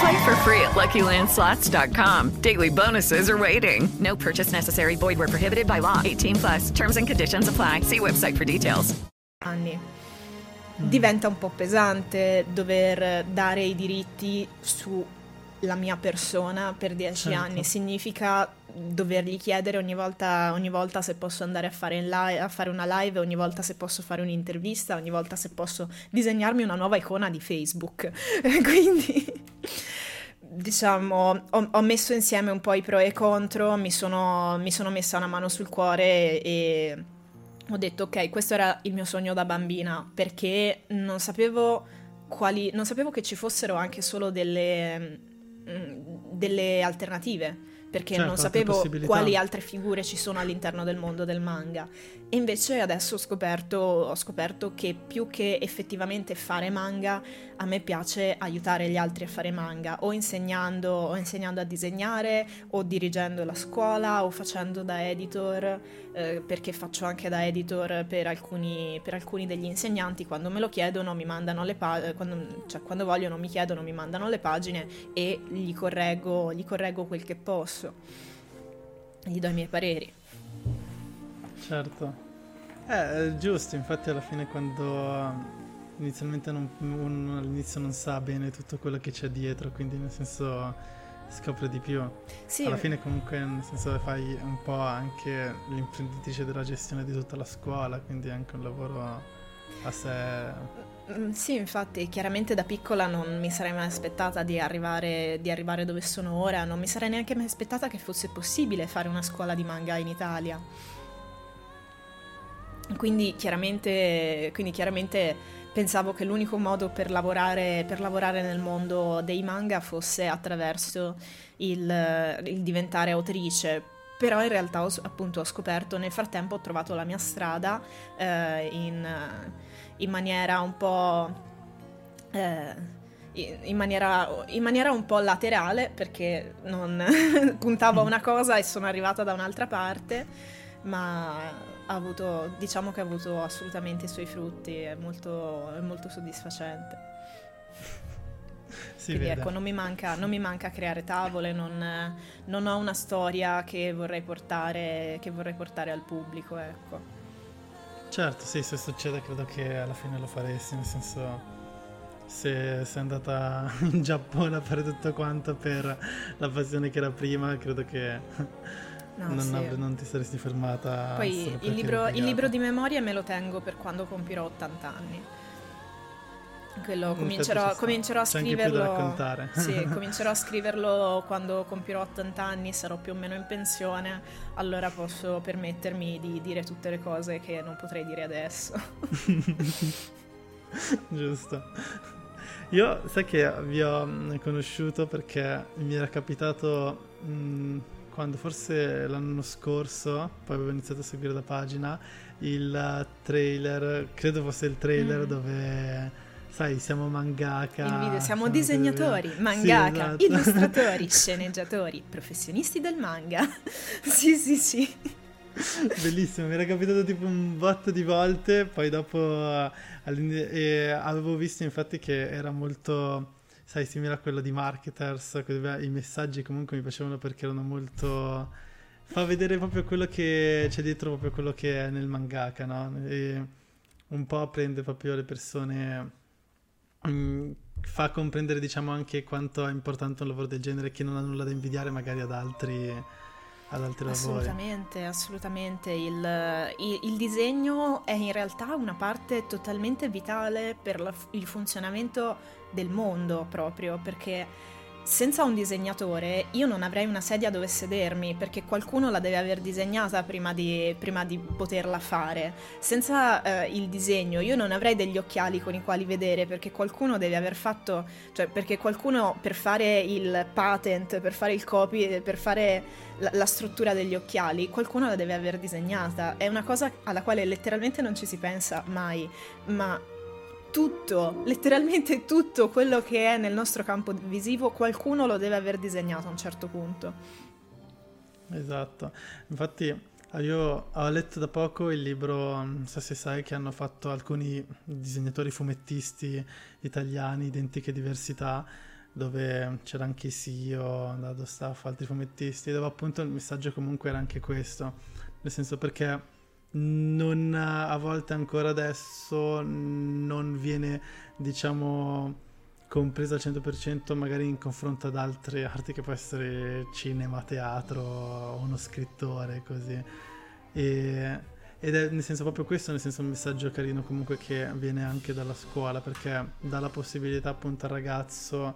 Play for free at LuckyLandSlots.com. Daily bonuses are waiting. No purchase necessary. Void were prohibited by law. 18 plus. Terms and conditions apply. See website for details. Anni. Diventa un po' pesante dover dare i diritti sulla mia persona per dieci certo. anni. Significa dovergli chiedere ogni volta, ogni volta se posso andare a fare, live, a fare, una live, ogni volta se posso fare un'intervista, ogni volta se posso disegnarmi una nuova icona di Facebook. Quindi diciamo, ho, ho, messo insieme un po' i pro e i contro, mi sono, mi sono messa una mano sul cuore e ho detto ok, questo era il mio sogno da bambina perché non sapevo quali, non sapevo che ci fossero anche solo delle, mm, delle alternative perché certo, non sapevo quali altre figure ci sono all'interno del mondo del manga. E invece adesso ho scoperto, ho scoperto che più che effettivamente fare manga, a me piace aiutare gli altri a fare manga, o insegnando, o insegnando a disegnare, o dirigendo la scuola, o facendo da editor, eh, perché faccio anche da editor per alcuni, per alcuni, degli insegnanti, quando me lo chiedono mi mandano le pagine, quando, cioè quando vogliono mi chiedono mi mandano le pagine e gli correggo, gli correggo quel che posso, gli do i miei pareri. Certo. Eh, giusto, infatti alla fine quando inizialmente non, uno all'inizio non sa bene tutto quello che c'è dietro, quindi nel senso scopre di più. Sì. Alla fine comunque nel senso fai un po' anche l'imprenditrice della gestione di tutta la scuola, quindi anche un lavoro a sé. Mm, sì, infatti, chiaramente da piccola non mi sarei mai aspettata di arrivare, di arrivare dove sono ora, non mi sarei neanche mai aspettata che fosse possibile fare una scuola di manga in Italia. Quindi chiaramente, quindi chiaramente pensavo che l'unico modo per lavorare, per lavorare, nel mondo dei manga fosse attraverso il, il diventare autrice. Però in realtà ho, appunto ho scoperto, nel frattempo ho trovato la mia strada eh, in, in, maniera un po'... Eh, in maniera, in maniera, un po' laterale perché non puntavo a una cosa e sono arrivata da un'altra parte, ma ha avuto, diciamo che ha avuto assolutamente i suoi frutti, è molto, è molto soddisfacente. Quindi ecco, non mi, manca, non mi, manca, creare tavole, non, non, ho una storia che vorrei portare, che vorrei portare al pubblico, ecco. Certo, sì, se succede credo che alla fine lo faresti, nel senso se sei andata in Giappone a fare tutto quanto per la passione che era prima, credo che No, non, sì. av- non, ti saresti fermata. Poi il libro, il libro, di memoria me lo tengo per quando compirò 80 anni. Quello comincerò, comincerò a scriverlo. sì, comincerò a scriverlo quando compirò 80 anni, sarò più o meno in pensione. Allora posso permettermi di dire tutte le cose che non potrei dire adesso. Giusto. Io sai che vi ho mm, conosciuto perché mi era capitato. Mh, mm, quando forse l'anno scorso, poi avevo iniziato a seguire la pagina, il trailer, credo fosse il trailer mm. dove sai, siamo mangaka. Il video, siamo disegnatori, dove... mangaka, sì, esatto. illustratori, sceneggiatori, professionisti del manga. sì, sì, sì. Bellissimo, mi era capitato tipo un botto di volte, poi dopo eh, avevo visto infatti che era molto, sai, simile a quello di Marketers, i messaggi comunque mi piacevano perché erano molto... fa vedere proprio quello che c'è dietro, proprio quello che è nel mangaka, no? E un po' prende proprio le persone... Mm, fa comprendere diciamo anche quanto è importante un lavoro del genere che non ha nulla da invidiare magari ad altri ad altri assolutamente, lavori. Assolutamente, il, il, il, disegno è in realtà una parte totalmente vitale per la, il funzionamento del mondo proprio, perché senza un disegnatore io non avrei una sedia dove sedermi perché qualcuno la deve aver disegnata prima di, prima di poterla fare. Senza eh, il disegno io non avrei degli occhiali con i quali vedere perché qualcuno deve aver fatto, cioè perché qualcuno per fare il patent, per fare il copy, per fare la, la struttura degli occhiali, qualcuno la deve aver disegnata. È una cosa alla quale letteralmente non ci si pensa mai, ma tutto, letteralmente tutto quello che è nel nostro campo visivo, qualcuno lo deve aver disegnato a un certo punto. Esatto, infatti io ho letto da poco il libro, non so se sai, che hanno fatto alcuni disegnatori fumettisti italiani, Identiche Diversità, dove c'era anche Sio, Dado Staff, altri fumettisti, dove appunto il messaggio comunque era anche questo, nel senso perché non a volte ancora adesso non viene diciamo compresa al 100% magari in confronto ad altre arti che può essere cinema, teatro uno scrittore così. E, ed è nel senso proprio questo nel senso un messaggio carino comunque che viene anche dalla scuola perché dà la possibilità appunto al ragazzo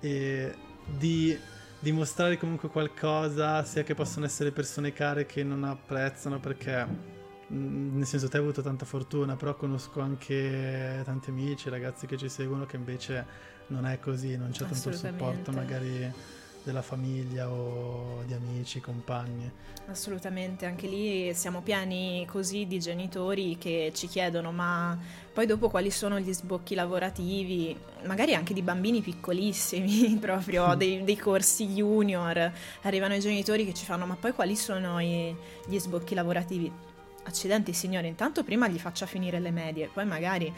e, di dimostrare comunque qualcosa sia che possono essere persone care che non apprezzano perché nel senso te hai avuto tanta fortuna, però conosco anche tanti amici, ragazzi che ci seguono che invece non è così, non c'è tanto supporto magari della famiglia o di amici, compagni. Assolutamente, anche lì siamo pieni così di genitori che ci chiedono ma poi dopo quali sono gli sbocchi lavorativi, magari anche di bambini piccolissimi, proprio dei, dei corsi junior, arrivano i genitori che ci fanno ma poi quali sono i, gli sbocchi lavorativi? Accidenti signore, intanto prima gli faccia finire le medie, poi magari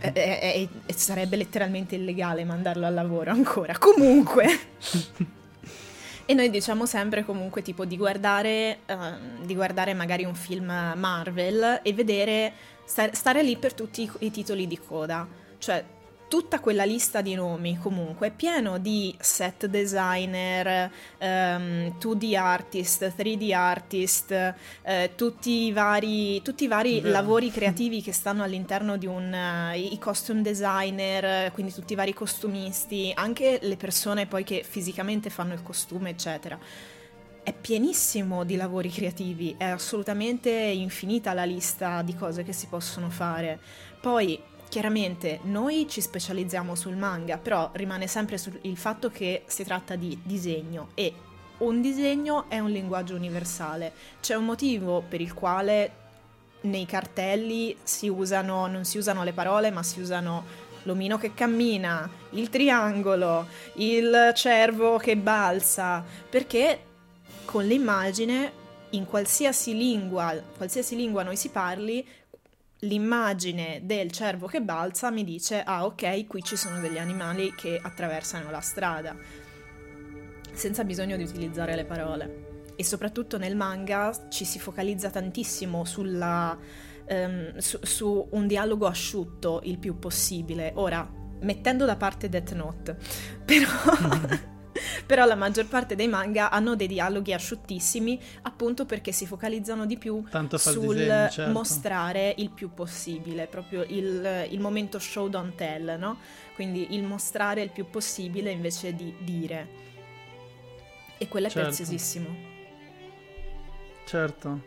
eh, eh, eh, sarebbe letteralmente illegale mandarlo al lavoro ancora. Comunque. e noi diciamo sempre comunque tipo di guardare, uh, di guardare magari un film Marvel e vedere, stare, stare lì per tutti i, i titoli di coda. Cioè, tutta quella lista di nomi comunque è pieno di set designer, um, ehm, 2D artist, 3D artist, eh, tutti i vari, tutti i vari lavori creativi che stanno all'interno di un... Uh, i costume designer, quindi tutti i vari costumisti, anche le persone poi che fisicamente fanno il costume, eccetera è pienissimo di lavori creativi, è assolutamente infinita la lista di cose che si possono fare. Poi Chiaramente noi ci specializziamo sul manga, però rimane sempre il fatto che si tratta di disegno e un disegno è un linguaggio universale. C'è un motivo per il quale nei cartelli si usano, non si usano le parole, ma si usano l'omino che cammina, il triangolo, il cervo che balza, perché con l'immagine in qualsiasi lingua, qualsiasi lingua noi si parli, l'immagine del cervo che balza mi dice ah ok qui ci sono degli animali che attraversano la strada. Senza bisogno di utilizzare le parole. E soprattutto nel manga ci si focalizza tantissimo sulla, um, su, su un dialogo asciutto il più possibile. Ora mettendo da parte Death Note però Però la maggior parte dei manga hanno dei dialoghi asciuttissimi appunto perché si focalizzano di più sul disegno, certo. mostrare il più possibile, proprio il, il, momento show don't tell, no? Quindi il mostrare il più possibile invece di dire. E quello è certo. preziosissimo. Certo.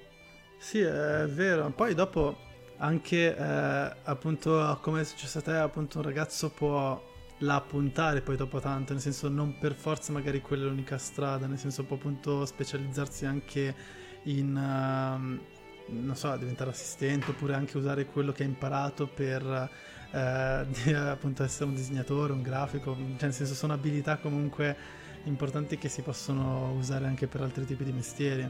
Sì, è vero. Poi dopo anche eh, appunto come è successo a te, appunto un ragazzo può la puntare poi dopo tanto, nel senso non per forza magari quella è l'unica strada, nel senso può appunto specializzarsi anche in, uh, non so, diventare assistente oppure anche usare quello che ha imparato per uh, appunto essere un disegnatore, un grafico, cioè nel senso sono abilità comunque importanti che si possono usare anche per altri tipi di mestieri.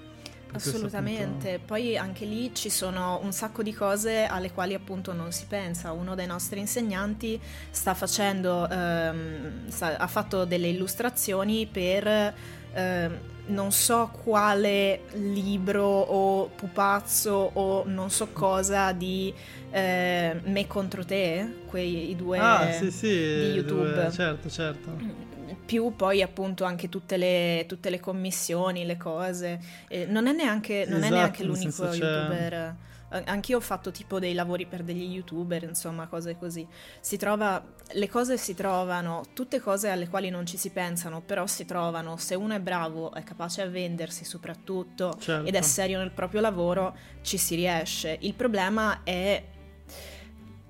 Assolutamente, poi anche lì ci sono un sacco di cose alle quali appunto non si pensa. Uno dei nostri insegnanti sta facendo, ehm, sta, ha fatto delle illustrazioni per ehm, non so quale libro o pupazzo o non so cosa di eh, Me contro te, quei i due ah, sì, sì, di YouTube. Due, certo, certo più poi appunto anche tutte le, tutte le commissioni, le cose. Eh, non è neanche, non esatto, è neanche l'unico youtuber. Anch'io ho fatto tipo dei lavori per degli youtuber, insomma, cose così. Si trova, le cose si trovano, tutte cose alle quali non ci si pensano, però si trovano. Se uno è bravo, è capace a vendersi soprattutto certo. ed è serio nel proprio lavoro, ci si riesce. Il problema è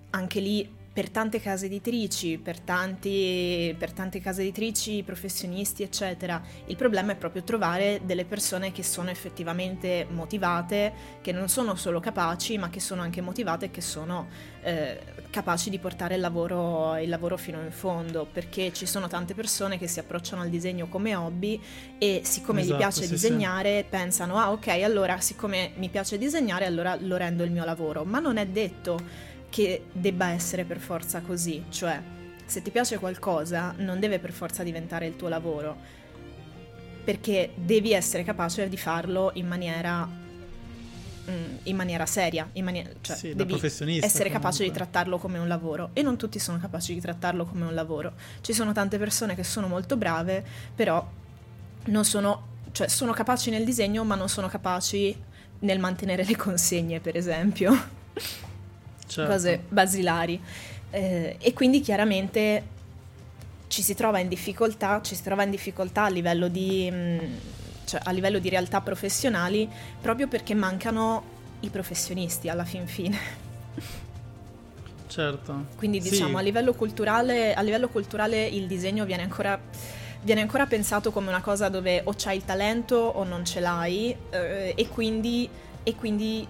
anche lì per tante case editrici, per, tanti, per tante case editrici, professionisti, eccetera. Il problema è proprio trovare delle persone che sono effettivamente motivate, che non sono solo capaci, ma che sono anche motivate e che sono eh, capaci di portare il lavoro, il lavoro fino in fondo, perché ci sono tante persone che si approcciano al disegno come hobby e siccome esatto, gli piace sì, disegnare sì. pensano, ah ok, allora siccome mi piace disegnare, allora lo rendo il mio lavoro, ma non è detto che debba essere per forza così, cioè se ti piace qualcosa non deve per forza diventare il tuo lavoro, perché devi essere capace di farlo in maniera, mm, in maniera seria, in maniera, cioè sì, devi essere comunque. capace di trattarlo come un lavoro e non tutti sono capaci di trattarlo come un lavoro. Ci sono tante persone che sono molto brave, però non sono, cioè sono capaci nel disegno ma non sono capaci nel mantenere le consegne, per esempio certo. cose basilari. Eh, e quindi chiaramente ci si trova in difficoltà, ci si trova in difficoltà a livello di, mh, mm, cioè a livello di realtà professionali proprio perché mancano i professionisti alla fin fine. Certo. Quindi diciamo sì. a, livello culturale, a livello culturale il disegno viene ancora viene ancora pensato come una cosa dove o c'hai il talento o non ce l'hai eh, e, quindi, e, quindi,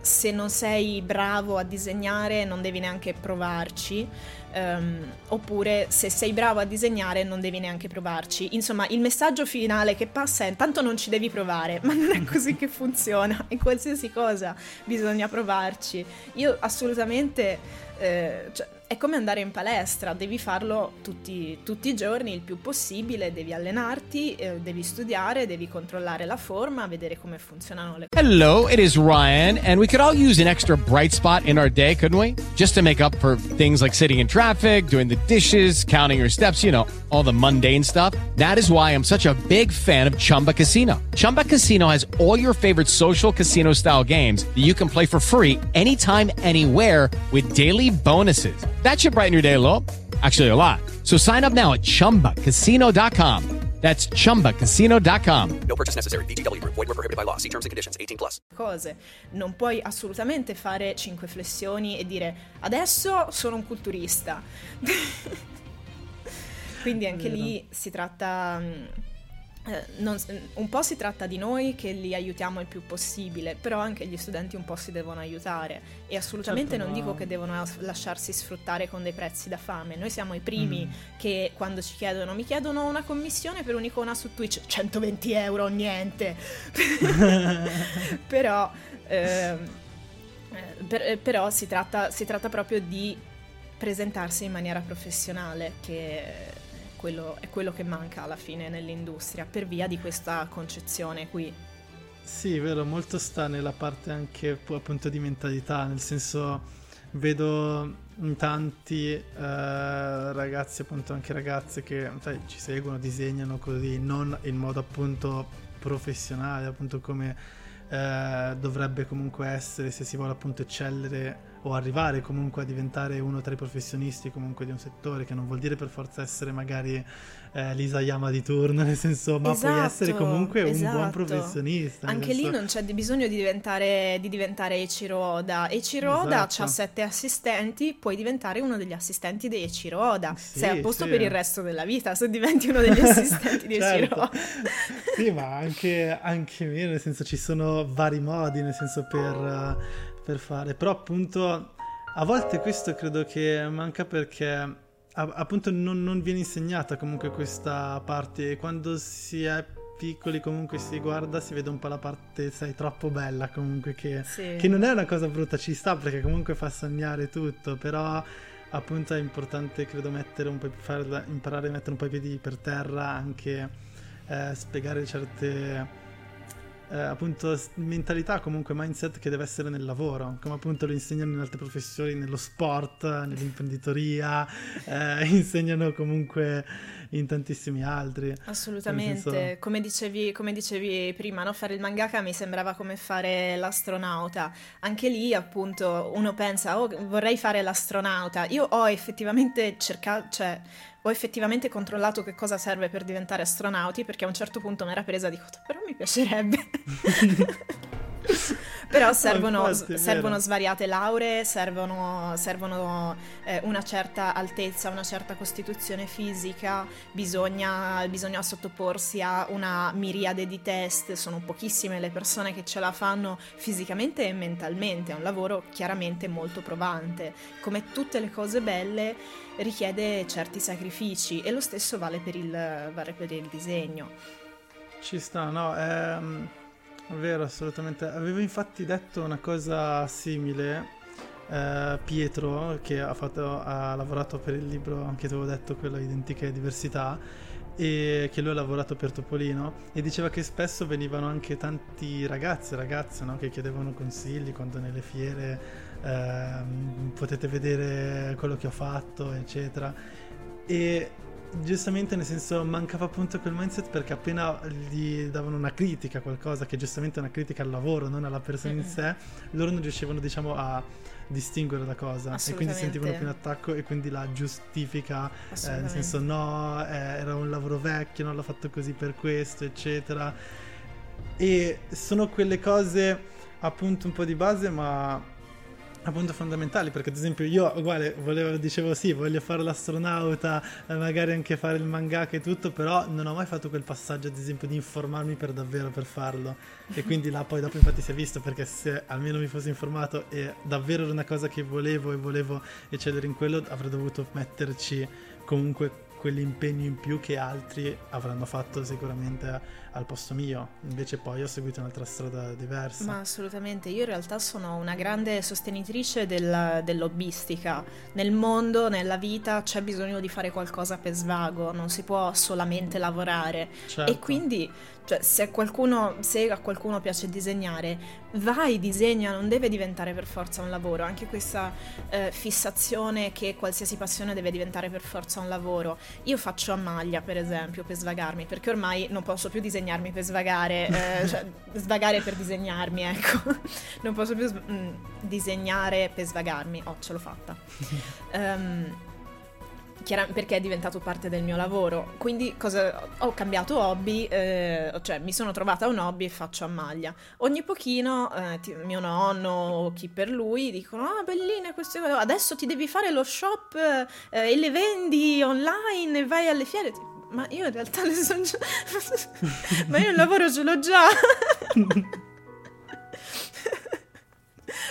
se non sei bravo a disegnare non devi neanche provarci, um, oppure se sei bravo a disegnare non devi neanche provarci. Insomma, il messaggio finale che passa è tanto non ci devi provare, ma non è così che funziona, in qualsiasi cosa bisogna provarci. Io assolutamente... Eh, cioè, è come andare in palestra, devi farlo tutti, tutti i giorni il più possibile, devi allenarti, eh, devi studiare, devi controllare la forma, vedere come funzionano le cose. Hello, it is Ryan, and we could all use an extra bright spot in our day, couldn't we? Just to make up for things like sitting in traffic, doing the dishes, counting your steps, you know, all the mundane stuff. That is why I'm such a big fan of Chumba Casino. Chumba Casino has all your favorite social casino style games that you can play for free anytime, anywhere with daily bonuses. That should brighten your day a little. Actually, a lot. So sign up now at ChumbaCasino.com. That's ChumbaCasino.com. No purchase necessary. BGW. Void were prohibited by law. See terms and conditions. 18 plus. Cose. Non puoi assolutamente fare cinque flessioni e dire adesso sono un culturista. Quindi anche lì si tratta mm, non, un po' si tratta di noi che li aiutiamo il più possibile, però anche gli studenti un po' si devono aiutare e assolutamente certo, non ma... dico che devono lasciarsi sfruttare con dei prezzi da fame. Noi siamo i primi mm. che quando ci chiedono, mi chiedono una commissione per un'icona su Twitch, 120 euro, niente. però, ehm, eh, per, però si, tratta, si tratta proprio di presentarsi in maniera professionale che quello, è quello che manca alla fine nell'industria per via di questa concezione qui. Sì, vero, molto sta nella parte anche appunto di mentalità, nel senso vedo in tanti eh, ragazzi, appunto anche ragazze che sai, ci seguono, disegnano così, non in modo appunto professionale, appunto come eh, dovrebbe comunque essere se si vuole appunto eccellere o arrivare comunque a diventare uno tra i professionisti comunque di un settore che non vuol dire per forza essere magari eh, Lisa Yama di turno nel senso ma esatto, puoi essere comunque esatto. un buon esatto. professionista anche senso... lì non c'è bisogno di diventare, di diventare Eiichiro Oda Eiichiro Oda esatto. ha sette assistenti puoi diventare uno degli assistenti di Eiichiro Oda sì, sei a posto sì. per il resto della vita se diventi uno degli assistenti di certo. Eiichiro Oda sì ma anche, anche meno nel senso ci sono vari modi nel senso per per fare. Però appunto a volte questo credo che manca perché appunto non, non, viene insegnata comunque questa parte quando si è piccoli comunque si guarda, si vede un po' la parte, sai, troppo bella comunque, che, Sì. che non è una cosa brutta, ci sta perché comunque fa sognare tutto, però appunto è importante credo mettere un po' farla- imparare a mettere un po' i piedi per terra, anche eh, spiegare certe eh, appunto mentalità, comunque mindset che deve essere nel lavoro, come appunto lo insegnano in altre professioni, nello sport, nell'imprenditoria, eh, insegnano comunque in tantissimi altri. Assolutamente, senso- come dicevi, come dicevi prima, no? fare il mangaka mi sembrava come fare l'astronauta. Anche lì, appunto, uno pensa, oh, vorrei fare l'astronauta. Io ho effettivamente cercato, cioè, ho effettivamente controllato che cosa serve per diventare astronauti, perché a un certo punto mi era presa, dico, però mi piacerebbe. Però servono, infatti, servono svariate lauree, servono, servono, eh, una certa altezza, una certa costituzione fisica, bisogna, bisogna sottoporsi a una miriade di test, sono pochissime le persone che ce la fanno fisicamente e mentalmente, è un lavoro chiaramente molto provante. Come tutte le cose belle richiede certi sacrifici e lo stesso vale per il, vale per il disegno. Ci sta, no, è vero, assolutamente. Avevo infatti detto una cosa simile, eh, Pietro, che ha, fatto- ha lavorato per il libro che ti avevo detto, quello Identiche Diversità, e che lui ha lavorato per Topolino, e diceva che spesso venivano anche tanti ragazzi e ragazze no, che chiedevano consigli quando nelle fiere ehm, potete vedere quello che ho fatto, eccetera. E giustamente nel senso mancava appunto quel mindset perché appena gli davano una critica a qualcosa che giustamente è una critica al lavoro non alla persona in Mm-mm. sé loro non riuscivano diciamo a distinguere la cosa e quindi sentivano più in Assolutamente. attacco e quindi la giustifica eh, nel senso no eh, era un lavoro vecchio non l'ho fatto così per questo eccetera e sono quelle cose appunto un po' di base ma appunto fondamentali perché ad esempio io uguale volevo dicevo sì voglio fare l'astronauta eh, magari anche fare il mangaka e tutto però non ho mai fatto quel passaggio ad esempio di informarmi per davvero per farlo. E quindi là poi dopo infatti si è visto perché se almeno mi fossi informato e davvero era una cosa che volevo e volevo eccedere in quello avrei dovuto metterci comunque quell'impegno in più che altri avranno fatto sicuramente al posto mio invece poi ho seguito un'altra strada diversa Ma assolutamente, io in realtà sono una grande sostenitrice del- dell'hobbistica. Nel mondo, nella vita c'è bisogno di fare qualcosa per svago, non si può solamente lavorare. Certo. E quindi, cioè, se, a qualcuno, se a qualcuno piace disegnare, vai, disegna, non deve diventare per forza un lavoro. Anche questa eh, fissazione che qualsiasi passione deve diventare per forza un lavoro. Io faccio a maglia, per esempio, per svagarmi, perché ormai non posso più disegnarmi per svagare, eh, cioè svagare per disegnarmi, ecco. Non posso più s- mm, disegnare per svagarmi. Oh, ce l'ho fatta. Chiara- perché è diventato parte del mio lavoro. Quindi cosa, ho cambiato hobby, eh, cioè mi sono trovata un hobby e faccio a maglia. Ogni pochino eh, ti- mio nonno o chi per lui dicono: Ah, belline queste cose. Adesso ti devi fare lo shop eh, e le vendi online e vai alle fiere. Ma io in realtà le sono già. Ma io il lavoro ce l'ho già.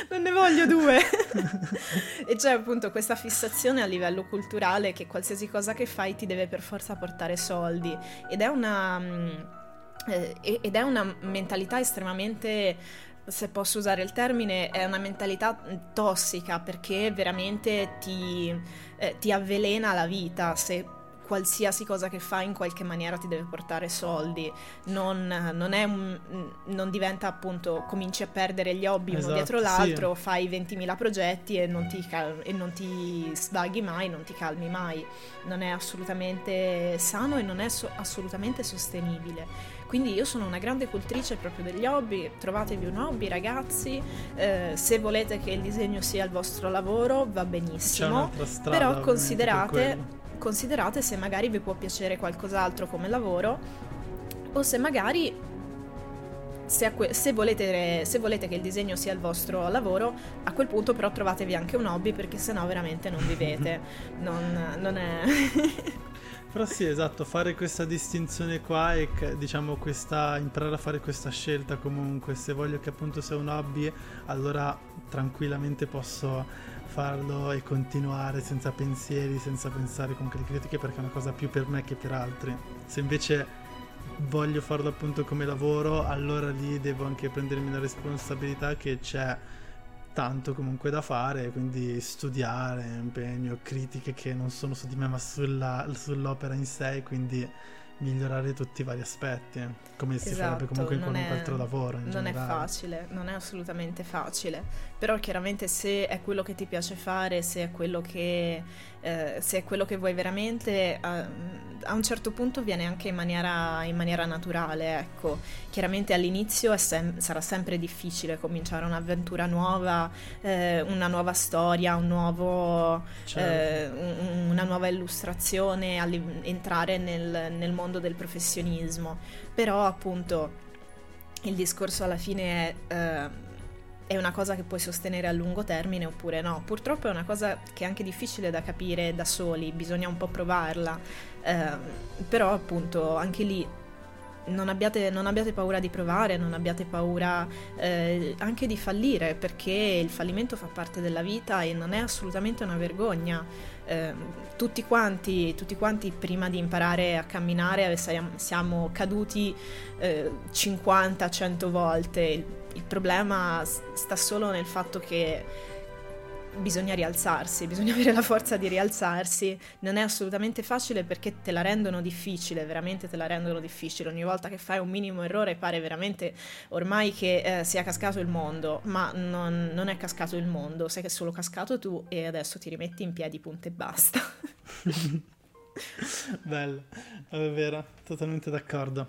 Non ne voglio due. e c'è appunto questa fissazione a livello culturale che qualsiasi cosa che fai ti deve per forza portare soldi. Ed è una. mm, eh, ed è una mentalità estremamente. Se posso usare il termine, è una mentalità mm, tossica perché veramente ti, eh, ti avvelena la vita se qualsiasi cosa che fai in qualche maniera ti deve portare soldi. Non, non è un, non diventa appunto cominci a perdere gli hobby uno Esatto, dietro sì. l'altro fai 20.000 progetti e non, ti cal- e non ti svaghi mai non ti calmi mai. Non è assolutamente sano e non è so- assolutamente sostenibile. Quindi io sono una grande cultrice proprio degli hobby. Trovatevi un hobby ragazzi. Eh, se volete che il disegno sia il vostro lavoro va benissimo. Però considerate. Considerate se magari vi può piacere qualcos'altro come lavoro o se magari se, que- se volete, se volete che il disegno sia il vostro lavoro, a quel punto però trovatevi anche un hobby perché sennò veramente non vivete. non, non è... Però sì, esatto, fare questa distinzione qua e diciamo questa imparare a fare questa scelta comunque, se voglio che appunto sia un hobby, allora tranquillamente posso farlo e continuare senza pensieri, senza pensare con le critiche perché è una cosa più per me che per altri. Se invece voglio farlo appunto come lavoro, allora lì devo anche prendermi la responsabilità che c'è tanto comunque da fare, quindi studiare, impegno, critiche che non sono su di me ma sulla, sull'opera in sé, quindi migliorare tutti i vari aspetti, come si Esatto, farebbe comunque in qualunque è- altro lavoro. Non è generale. facile, non è assolutamente facile, però chiaramente se è quello che ti piace fare, se è quello che, eh, se è quello che vuoi veramente, a, a un certo punto viene anche in maniera, in maniera naturale, ecco. Chiaramente all'inizio sem- sarà sempre difficile cominciare un'avventura nuova, eh, una nuova storia, un nuovo, Certo. eh, un- una nuova illustrazione, entrare nel, nel mondo del professionismo, però appunto il discorso alla fine è, eh, è una cosa che puoi sostenere a lungo termine oppure no. Purtroppo è una cosa che è anche difficile da capire da soli, bisogna un po' provarla, eh, però appunto anche lì non abbiate, non abbiate paura di provare, non abbiate paura eh, anche di fallire, perché il fallimento fa parte della vita e non è assolutamente una vergogna. Eh, tutti, quanti, tutti quanti prima di imparare a camminare siamo, siamo caduti eh, 50-100 volte. Il, il problema sta solo nel fatto che bisogna rialzarsi, bisogna avere la forza di rialzarsi. Non è assolutamente facile perché te la rendono difficile, veramente te la rendono difficile. Ogni volta che fai un minimo errore pare veramente ormai che eh, sia cascato il mondo, ma non, non è cascato il mondo, sei che è solo cascato tu e adesso ti rimetti in piedi, punto e basta. Bello, è vero, totalmente d'accordo.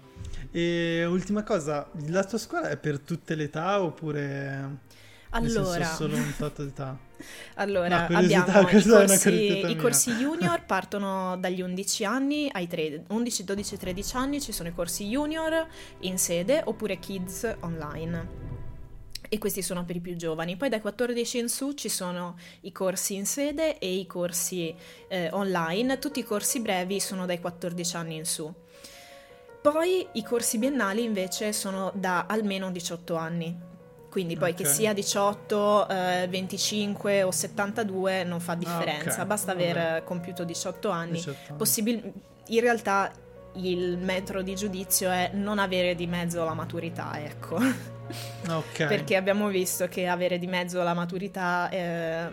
E ultima cosa, la tua scuola è per tutte le età oppure nel senso Allora, solo un tot d'età? Allora, abbiamo i corsi, i corsi junior partono dagli 11 anni ai tre- 11, 12, 13 anni, ci sono i corsi junior in sede oppure kids online. E questi sono per i più giovani. Poi dai 14 in su ci sono i corsi in sede e i corsi eh, online. Tutti i corsi brevi sono dai 14 anni in su. Poi i corsi biennali invece sono da almeno 18 anni. Quindi poi che Ok. sia 18, eh, 25 o 72 non fa differenza, ok, basta aver compiuto 18 anni. 18 anni. Possibil- in realtà il metro di giudizio è non avere di mezzo la maturità, ecco. Ok. Perché abbiamo visto che avere di mezzo la maturità eh,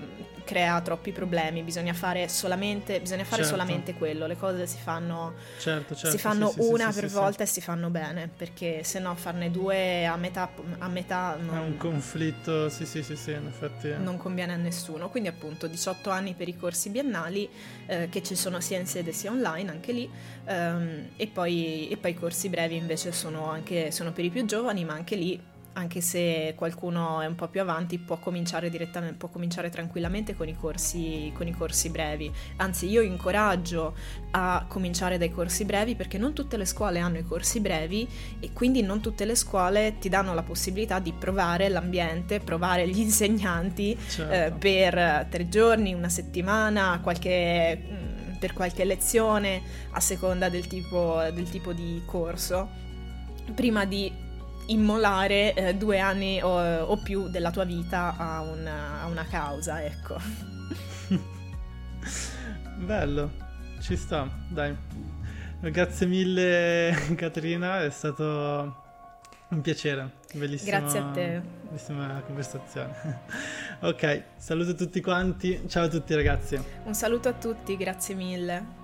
crea troppi problemi, bisogna fare solamente, bisogna fare Certo. solamente quello, le cose si fanno, Certo, certo, si fanno sì, una sì, per sì, volta e si fanno bene, perché se no farne due a metà, a metà È non, un conflitto, sì, sì, sì, sì, in effetti. non conviene a nessuno. Quindi appunto 18 anni per i corsi biennali, eh, che ci sono sia in sede sia online, anche lì, ehm, e, poi, e poi i corsi brevi invece sono, anche, sono per i più giovani, ma anche lì, anche se qualcuno è un po' più avanti, può cominciare direttamente, può cominciare tranquillamente con i corsi, con i corsi brevi. Anzi, io incoraggio a cominciare dai corsi brevi perché non tutte le scuole hanno i corsi brevi e quindi non tutte le scuole ti danno la possibilità di provare l'ambiente, provare gli insegnanti Certo. eh, per tre giorni, una settimana, qualche, mm, per qualche lezione, a seconda del tipo, del tipo di corso, prima di immolare eh, due anni o, o più della tua vita a una, a una causa, ecco. Bello, ci sta, dai. Grazie mille Caterina, è stato un piacere, bellissima, Grazie a te. bellissima conversazione. ok, saluto tutti quanti, ciao a tutti ragazzi. Un saluto a tutti, grazie mille.